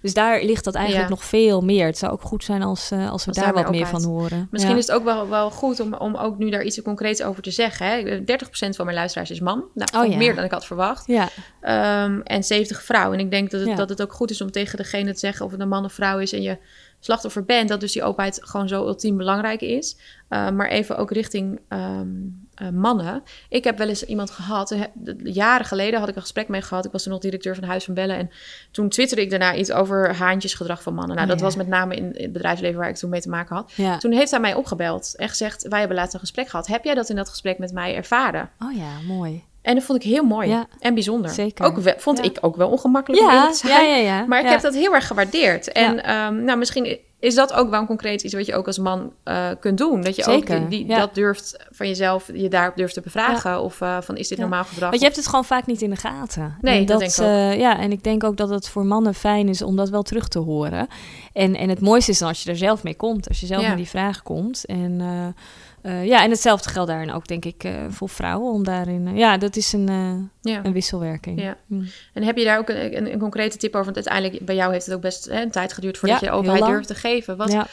dus daar ligt dat eigenlijk nog veel meer. Het zou ook goed zijn als, uh, als we Als daar wat meer van horen. Misschien is het ook wel, wel goed om, om ook nu daar iets concreets over te zeggen. Hè? 30% van mijn luisteraars is man. Nou, Oh, ja. meer dan ik had verwacht. Ja, Um, en 70 vrouwen. En ik denk dat het, Ja. dat het ook goed is om tegen degene te zeggen of het een man of vrouw is en je slachtoffer bent, dat dus die openheid gewoon zo ultiem belangrijk is. Uh, maar even ook richting um, uh, mannen. Ik heb wel eens iemand gehad, uh, jaren geleden had ik een gesprek mee gehad. Ik was toen nog directeur van Huis van Bellen. En toen twitterde ik daarna iets over haantjesgedrag van mannen. Nou, dat ja. was met name in het bedrijfsleven waar ik toen mee te maken had. ja. Toen heeft hij mij opgebeld en gezegd: Wij hebben laatst een gesprek gehad. Heb jij dat in dat gesprek met mij ervaren? Oh ja, mooi. En dat vond ik heel mooi Ja. en bijzonder. Zeker. Ook wel, vond Ja. ik ook wel ongemakkelijk Ja, te zijn. ja, ja. Maar ik heb dat heel erg gewaardeerd. En ehm, nou, misschien is dat ook wel een concreet iets wat je ook als man uh, kunt doen. Dat je Zeker, ook die, dat durft van jezelf, je daarop durft te bevragen. Of uh, van is dit normaal gedrag? Want je hebt het gewoon vaak niet in de gaten. Nee, en dat denk ik ook. eh, ja, en ik denk ook dat het voor mannen fijn is om dat wel terug te horen. En, en het mooiste is dan als je er zelf mee komt. Als je zelf met die vraag komt. En uh, uh, ja, en hetzelfde geldt daarin ook, denk ik, uh, voor vrouwen. Om daarin, uh, ja, dat is een, Ja. een wisselwerking. Ja. Mm. En heb je daar ook een, een, een concrete tip over? Want uiteindelijk, bij jou heeft het ook best hè, een tijd geduurd voordat Ja, je openheid lang. durfde geven. Wat, Ja.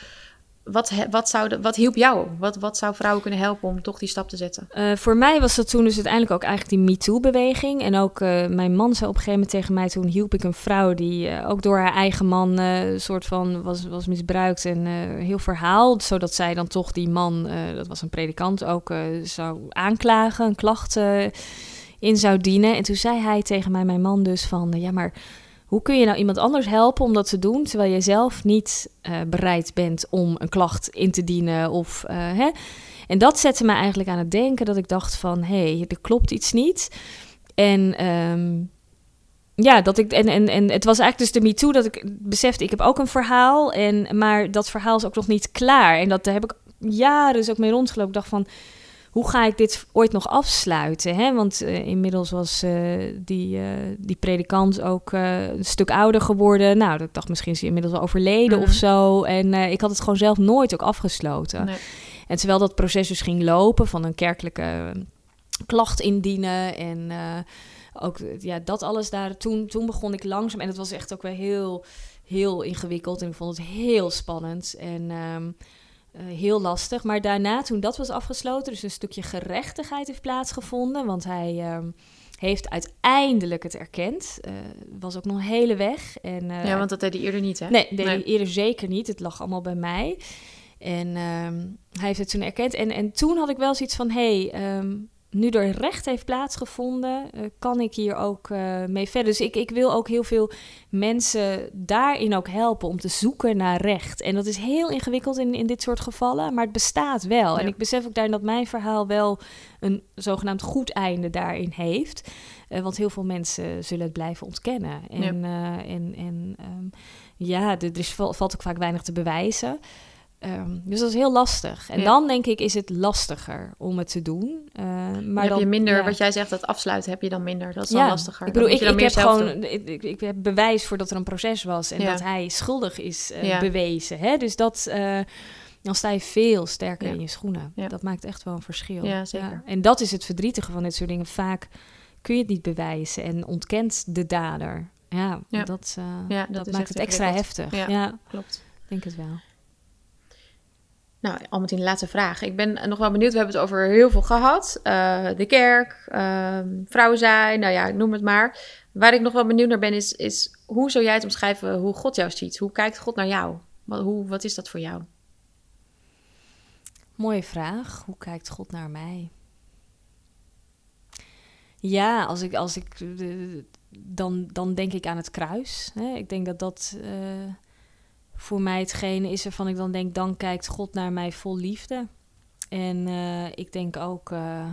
Wat, wat, zou wat hielp jou? Wat, wat zou vrouwen kunnen helpen om toch die stap te zetten? Uh, voor mij was dat toen dus uiteindelijk ook eigenlijk die MeToo-beweging. En ook uh, mijn man zei op een gegeven moment tegen mij... toen hielp ik een vrouw die uh, ook door haar eigen man... soort van was, was misbruikt en heel verhaal. Zodat zij dan toch die man, dat was een predikant... ook zou aanklagen, een klacht in zou dienen. En toen zei hij tegen mij, mijn man dus van... ja, maar hoe kun je nou iemand anders helpen om dat te doen... terwijl je zelf niet uh, bereid bent om een klacht in te dienen of... Uh, hè? En dat zette me eigenlijk aan het denken dat ik dacht van... hé, hey, er klopt iets niet. En um, ja, dat ik. En, en, en het was eigenlijk dus de MeToo dat ik besefte, ik heb ook een verhaal. En, maar dat verhaal is ook nog niet klaar. En dat heb ik jaren dus ook mee rondgelopen. Ik dacht van hoe ga ik dit ooit nog afsluiten? Hè? Want uh, inmiddels was uh, die, uh, die predikant ook een stuk ouder geworden. Nou, ik dacht misschien is hij inmiddels al overleden mm. of zo. En ik had het gewoon zelf nooit ook afgesloten. Nee. En terwijl dat proces dus ging lopen van een kerkelijke klacht indienen en ook ja, dat alles daar. Toen, toen begon ik langzaam en het was echt ook wel heel, heel ingewikkeld en ik vond het heel spannend. En um, uh, heel lastig. Maar daarna, toen dat was afgesloten, dus een stukje gerechtigheid heeft plaatsgevonden. Want hij um, heeft uiteindelijk het erkend. Uh, was ook nog een hele weg. En, uh, ja, want dat deed hij eerder niet, hè? Nee, deed nee. hij eerder zeker niet. Het lag allemaal bij mij. En um, hij heeft het toen erkend. En, en toen had ik wel zoiets van: hé, hey, um, nu er recht heeft plaatsgevonden, uh, kan ik hier ook uh, mee verder. Dus ik, ik wil ook heel veel mensen daarin ook helpen om te zoeken naar recht. En dat is heel ingewikkeld in, in dit soort gevallen, maar het bestaat wel. Ja. En ik besef ook daarin dat mijn verhaal wel een zogenaamd goed einde daarin heeft. Uh, want heel veel mensen zullen het blijven ontkennen. En ja, en, en um, ja er is, valt ook vaak weinig te bewijzen. Um, dus dat is heel lastig. En ja. dan denk ik is het lastiger om het te doen. Uh, maar heb dan, je minder, ja. wat jij zegt, dat afsluiten heb je dan minder. Dat is dan ja. lastiger. Ik bedoel, ik, ik heb gewoon ik, ik, heb bewijs voor dat er een proces was en dat hij schuldig is uh, bewezen. Hè? Dus dat, uh, dan sta je veel sterker in je schoenen. Dat maakt echt wel een verschil. Ja, zeker. En dat is het verdrietige van dit soort dingen. Vaak kun je het niet bewijzen en ontkent de dader. Ja, dat, dat, dat maakt het extra heftig. Ja, klopt. Ik denk het wel. Nou, al meteen de laatste vraag. Ik ben nog wel benieuwd. We hebben het over heel veel gehad. Uh, de kerk, uh, vrouw zijn, nou ja, noem het maar. Waar ik nog wel benieuwd naar ben, is, is hoe zou jij het omschrijven hoe God jou ziet? Hoe kijkt God naar jou? Wat, hoe, wat is dat voor jou? Mooie vraag. Hoe kijkt God naar mij? Ja, als ik, als ik dan, dan denk ik aan het kruis. Hè? Ik denk dat dat. Uh, voor mij hetgene is waarvan ik dan denk, dan kijkt God naar mij vol liefde. En uh, ik denk ook uh,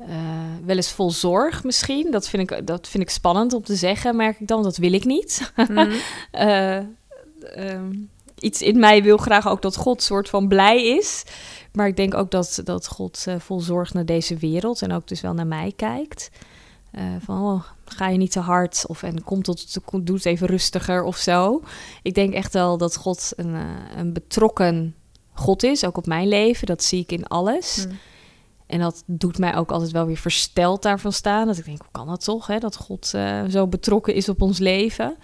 uh, wel eens vol zorg misschien. Dat vind, ik, dat vind ik spannend om te zeggen, merk ik dan. Dat wil ik niet. Mm. um, iets in mij wil graag ook dat God soort van blij is. Maar ik denk ook dat, dat God vol zorg naar deze wereld en ook dus wel naar mij kijkt. Van oh, ga je niet te hard of en kom tot, doe het even rustiger of zo. Ik denk echt wel dat God een, uh, een betrokken God is, ook op mijn leven. Dat zie ik in alles. Mm. En dat doet mij ook altijd wel weer versteld daarvan staan. Dat ik denk, hoe kan dat toch? Hè? Dat God uh, zo betrokken is op ons leven.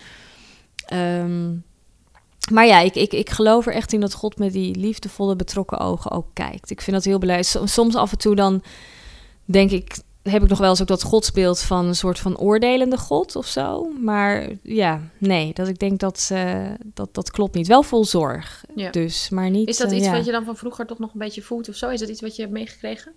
Um, maar ja, ik, ik, ik geloof er echt in dat God met die liefdevolle, betrokken ogen ook kijkt. Ik vind dat heel belangrijk. Soms af en toe dan denk ik heb ik nog wel eens ook dat godsbeeld van een soort van oordelende god of zo. Maar ja, nee, dat ik denk dat uh, dat, dat klopt niet. Wel vol zorg, ja. dus, maar niet... Is dat uh, iets ja. wat je dan van vroeger toch nog een beetje voelt of zo? Is dat iets wat je hebt meegekregen?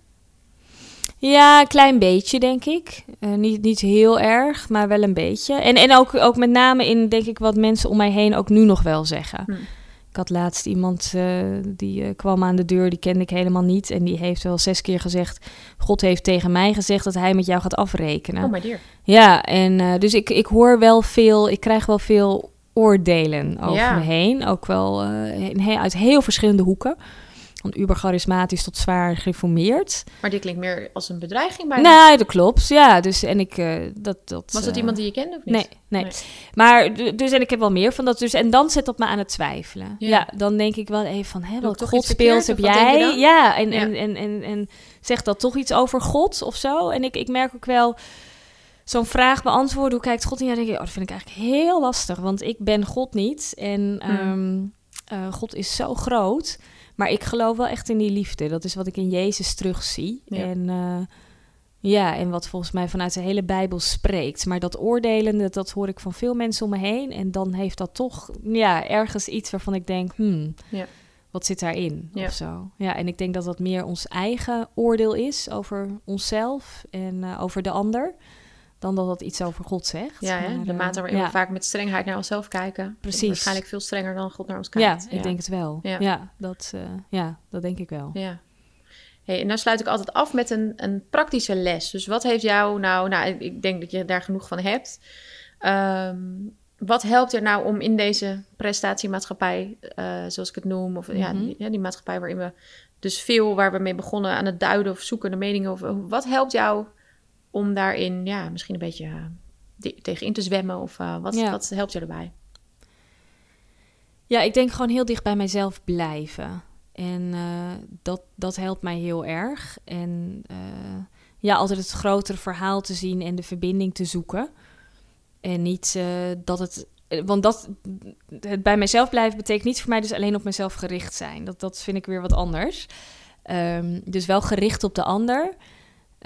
Ja, een klein beetje, denk ik. Uh, niet, niet heel erg, maar wel een beetje. En, en ook, ook met name in, denk ik, wat mensen om mij heen ook nu nog wel zeggen. Hm. Ik had laatst iemand uh, die uh, kwam aan de deur, die kende ik helemaal niet. En die heeft wel zes keer gezegd: God heeft tegen mij gezegd dat hij met jou gaat afrekenen. Oh, my dear. Ja, en uh, dus ik, ik hoor wel veel, ik krijg wel veel oordelen over ja. me heen. Ook wel uit heel verschillende hoeken. Van ubercharismatisch tot zwaar gereformeerd. Maar die klinkt meer als een bedreiging bij Nee, dat klopt. Ja, dus en ik... Uh, dat, dat, Was dat uh, iemand die je kende of niet? Nee, nee, nee. Maar dus en ik heb wel meer van dat. Dus, en dan zet dat me aan het twijfelen. Ja, ja dan denk ik wel even van... Hé, wat God speelt heb jij? Ja en, ja. En, en, en, en zegt dat toch iets over God of zo? En ik, ik merk ook wel zo'n vraag beantwoorden. Hoe kijkt God in jou? denk ik, oh, dat vind ik eigenlijk heel lastig. Want ik ben God niet. En um, uh, God is zo groot. Maar ik geloof wel echt in die liefde. Dat is wat ik in Jezus terugzie. Ja. En uh, ja, en wat volgens mij vanuit de hele Bijbel spreekt. Maar dat oordelen, dat, dat hoor ik van veel mensen om me heen. En dan heeft dat toch ja, ergens iets waarvan ik denk, hmm, ja. wat zit daarin ja. of zo. Ja, en ik denk dat dat meer ons eigen oordeel is over onszelf en uh, over de ander dan dat dat iets over God zegt. Ja, maar, de mate waarin ja. we vaak met strengheid naar onszelf kijken. Precies. Waarschijnlijk veel strenger dan God naar ons kijkt. Ja, ik denk het wel. Ja, dat, uh, ja dat denk ik wel. Ja. Hey, en dan sluit ik altijd af met een, een praktische les. Dus wat heeft jou nou, nou, ik denk dat je daar genoeg van hebt. Ehm, wat helpt er nou om in deze prestatiemaatschappij, uh, zoals ik het noem, of ja, Mhm. die, ja, die maatschappij waarin we dus veel waar we mee begonnen aan het duiden of zoeken naar meningen, of wat helpt jou om daarin, ja, misschien een beetje uh, die- tegen in te zwemmen, of uh, wat, Ja. wat helpt je erbij? Ja, ik denk gewoon heel dicht bij mijzelf blijven. En eh, dat, dat helpt mij heel erg. En eh, ja, altijd het grotere verhaal te zien en de verbinding te zoeken. En niet eh, dat het. eh, Want dat, het bij mijzelf blijven betekent niet voor mij dus alleen op mezelf gericht zijn. Dat, dat vind ik weer wat anders. Ehm, dus wel gericht op de ander.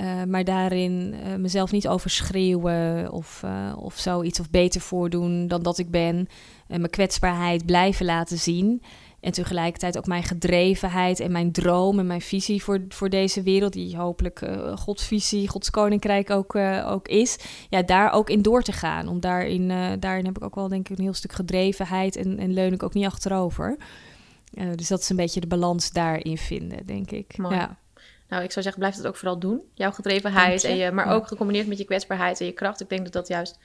Eh, maar daarin eh, mezelf niet overschreeuwen of, eh, of zoiets of beter voordoen dan dat ik ben. En mijn kwetsbaarheid blijven laten zien. En tegelijkertijd ook mijn gedrevenheid en mijn droom en mijn visie voor, voor deze wereld, die hopelijk eh, Gods visie, Gods koninkrijk ook, ook is. Ja, daar ook in door te gaan. Om daarin, daarin heb ik ook wel denk ik een heel stuk gedrevenheid en, en leun ik ook niet achterover. Dus dat is een beetje de balans daarin vinden, denk ik. Mooi. Ja. Nou, ik zou zeggen, blijf dat ook vooral doen. Jouw gedrevenheid, en je. maar Ja. ook gecombineerd met je kwetsbaarheid en je kracht. Ik denk dat dat juist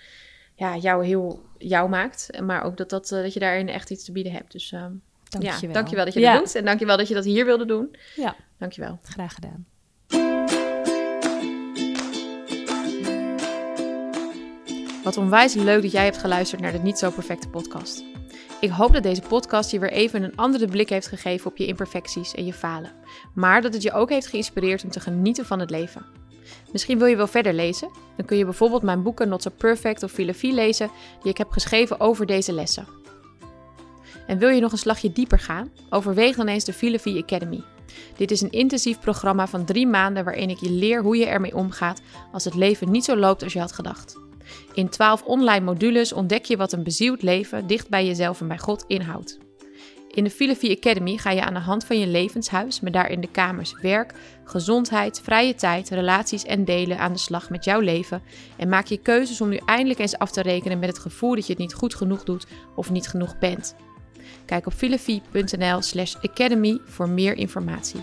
ja, jou heel jou maakt. Maar ook dat, dat, eh, dat je daarin echt iets te bieden hebt. Dus ehm Dankjewel. ja, dankjewel dat je ja, dat doet. En dankjewel dat je dat hier wilde doen. Ja, Dankjewel. graag gedaan. Wat onwijs leuk dat jij hebt geluisterd naar de Niet Zo Perfecte podcast. Ik hoop dat deze podcast je weer even een andere blik heeft gegeven op je imperfecties en je falen. Maar dat het je ook heeft geïnspireerd om te genieten van het leven. Misschien wil je wel verder lezen? Dan kun je bijvoorbeeld mijn boeken Not So Perfect of Filosofie lezen die ik heb geschreven over deze lessen. En wil je nog een slagje dieper gaan? Overweeg dan eens de Filosofie Academy. Dit is een intensief programma van drie maanden waarin ik je leer hoe je ermee omgaat als het leven niet zo loopt als je had gedacht. In 12 online modules ontdek je wat een bezield leven dicht bij jezelf en bij God inhoudt. In de Filosofie Academy ga je aan de hand van je levenshuis, met daarin de kamers werk, gezondheid, vrije tijd, relaties en delen aan de slag met jouw leven en maak je keuzes om nu eindelijk eens af te rekenen met het gevoel dat je het niet goed genoeg doet of niet genoeg bent. Kijk op filosofie.nl slash academy voor meer informatie.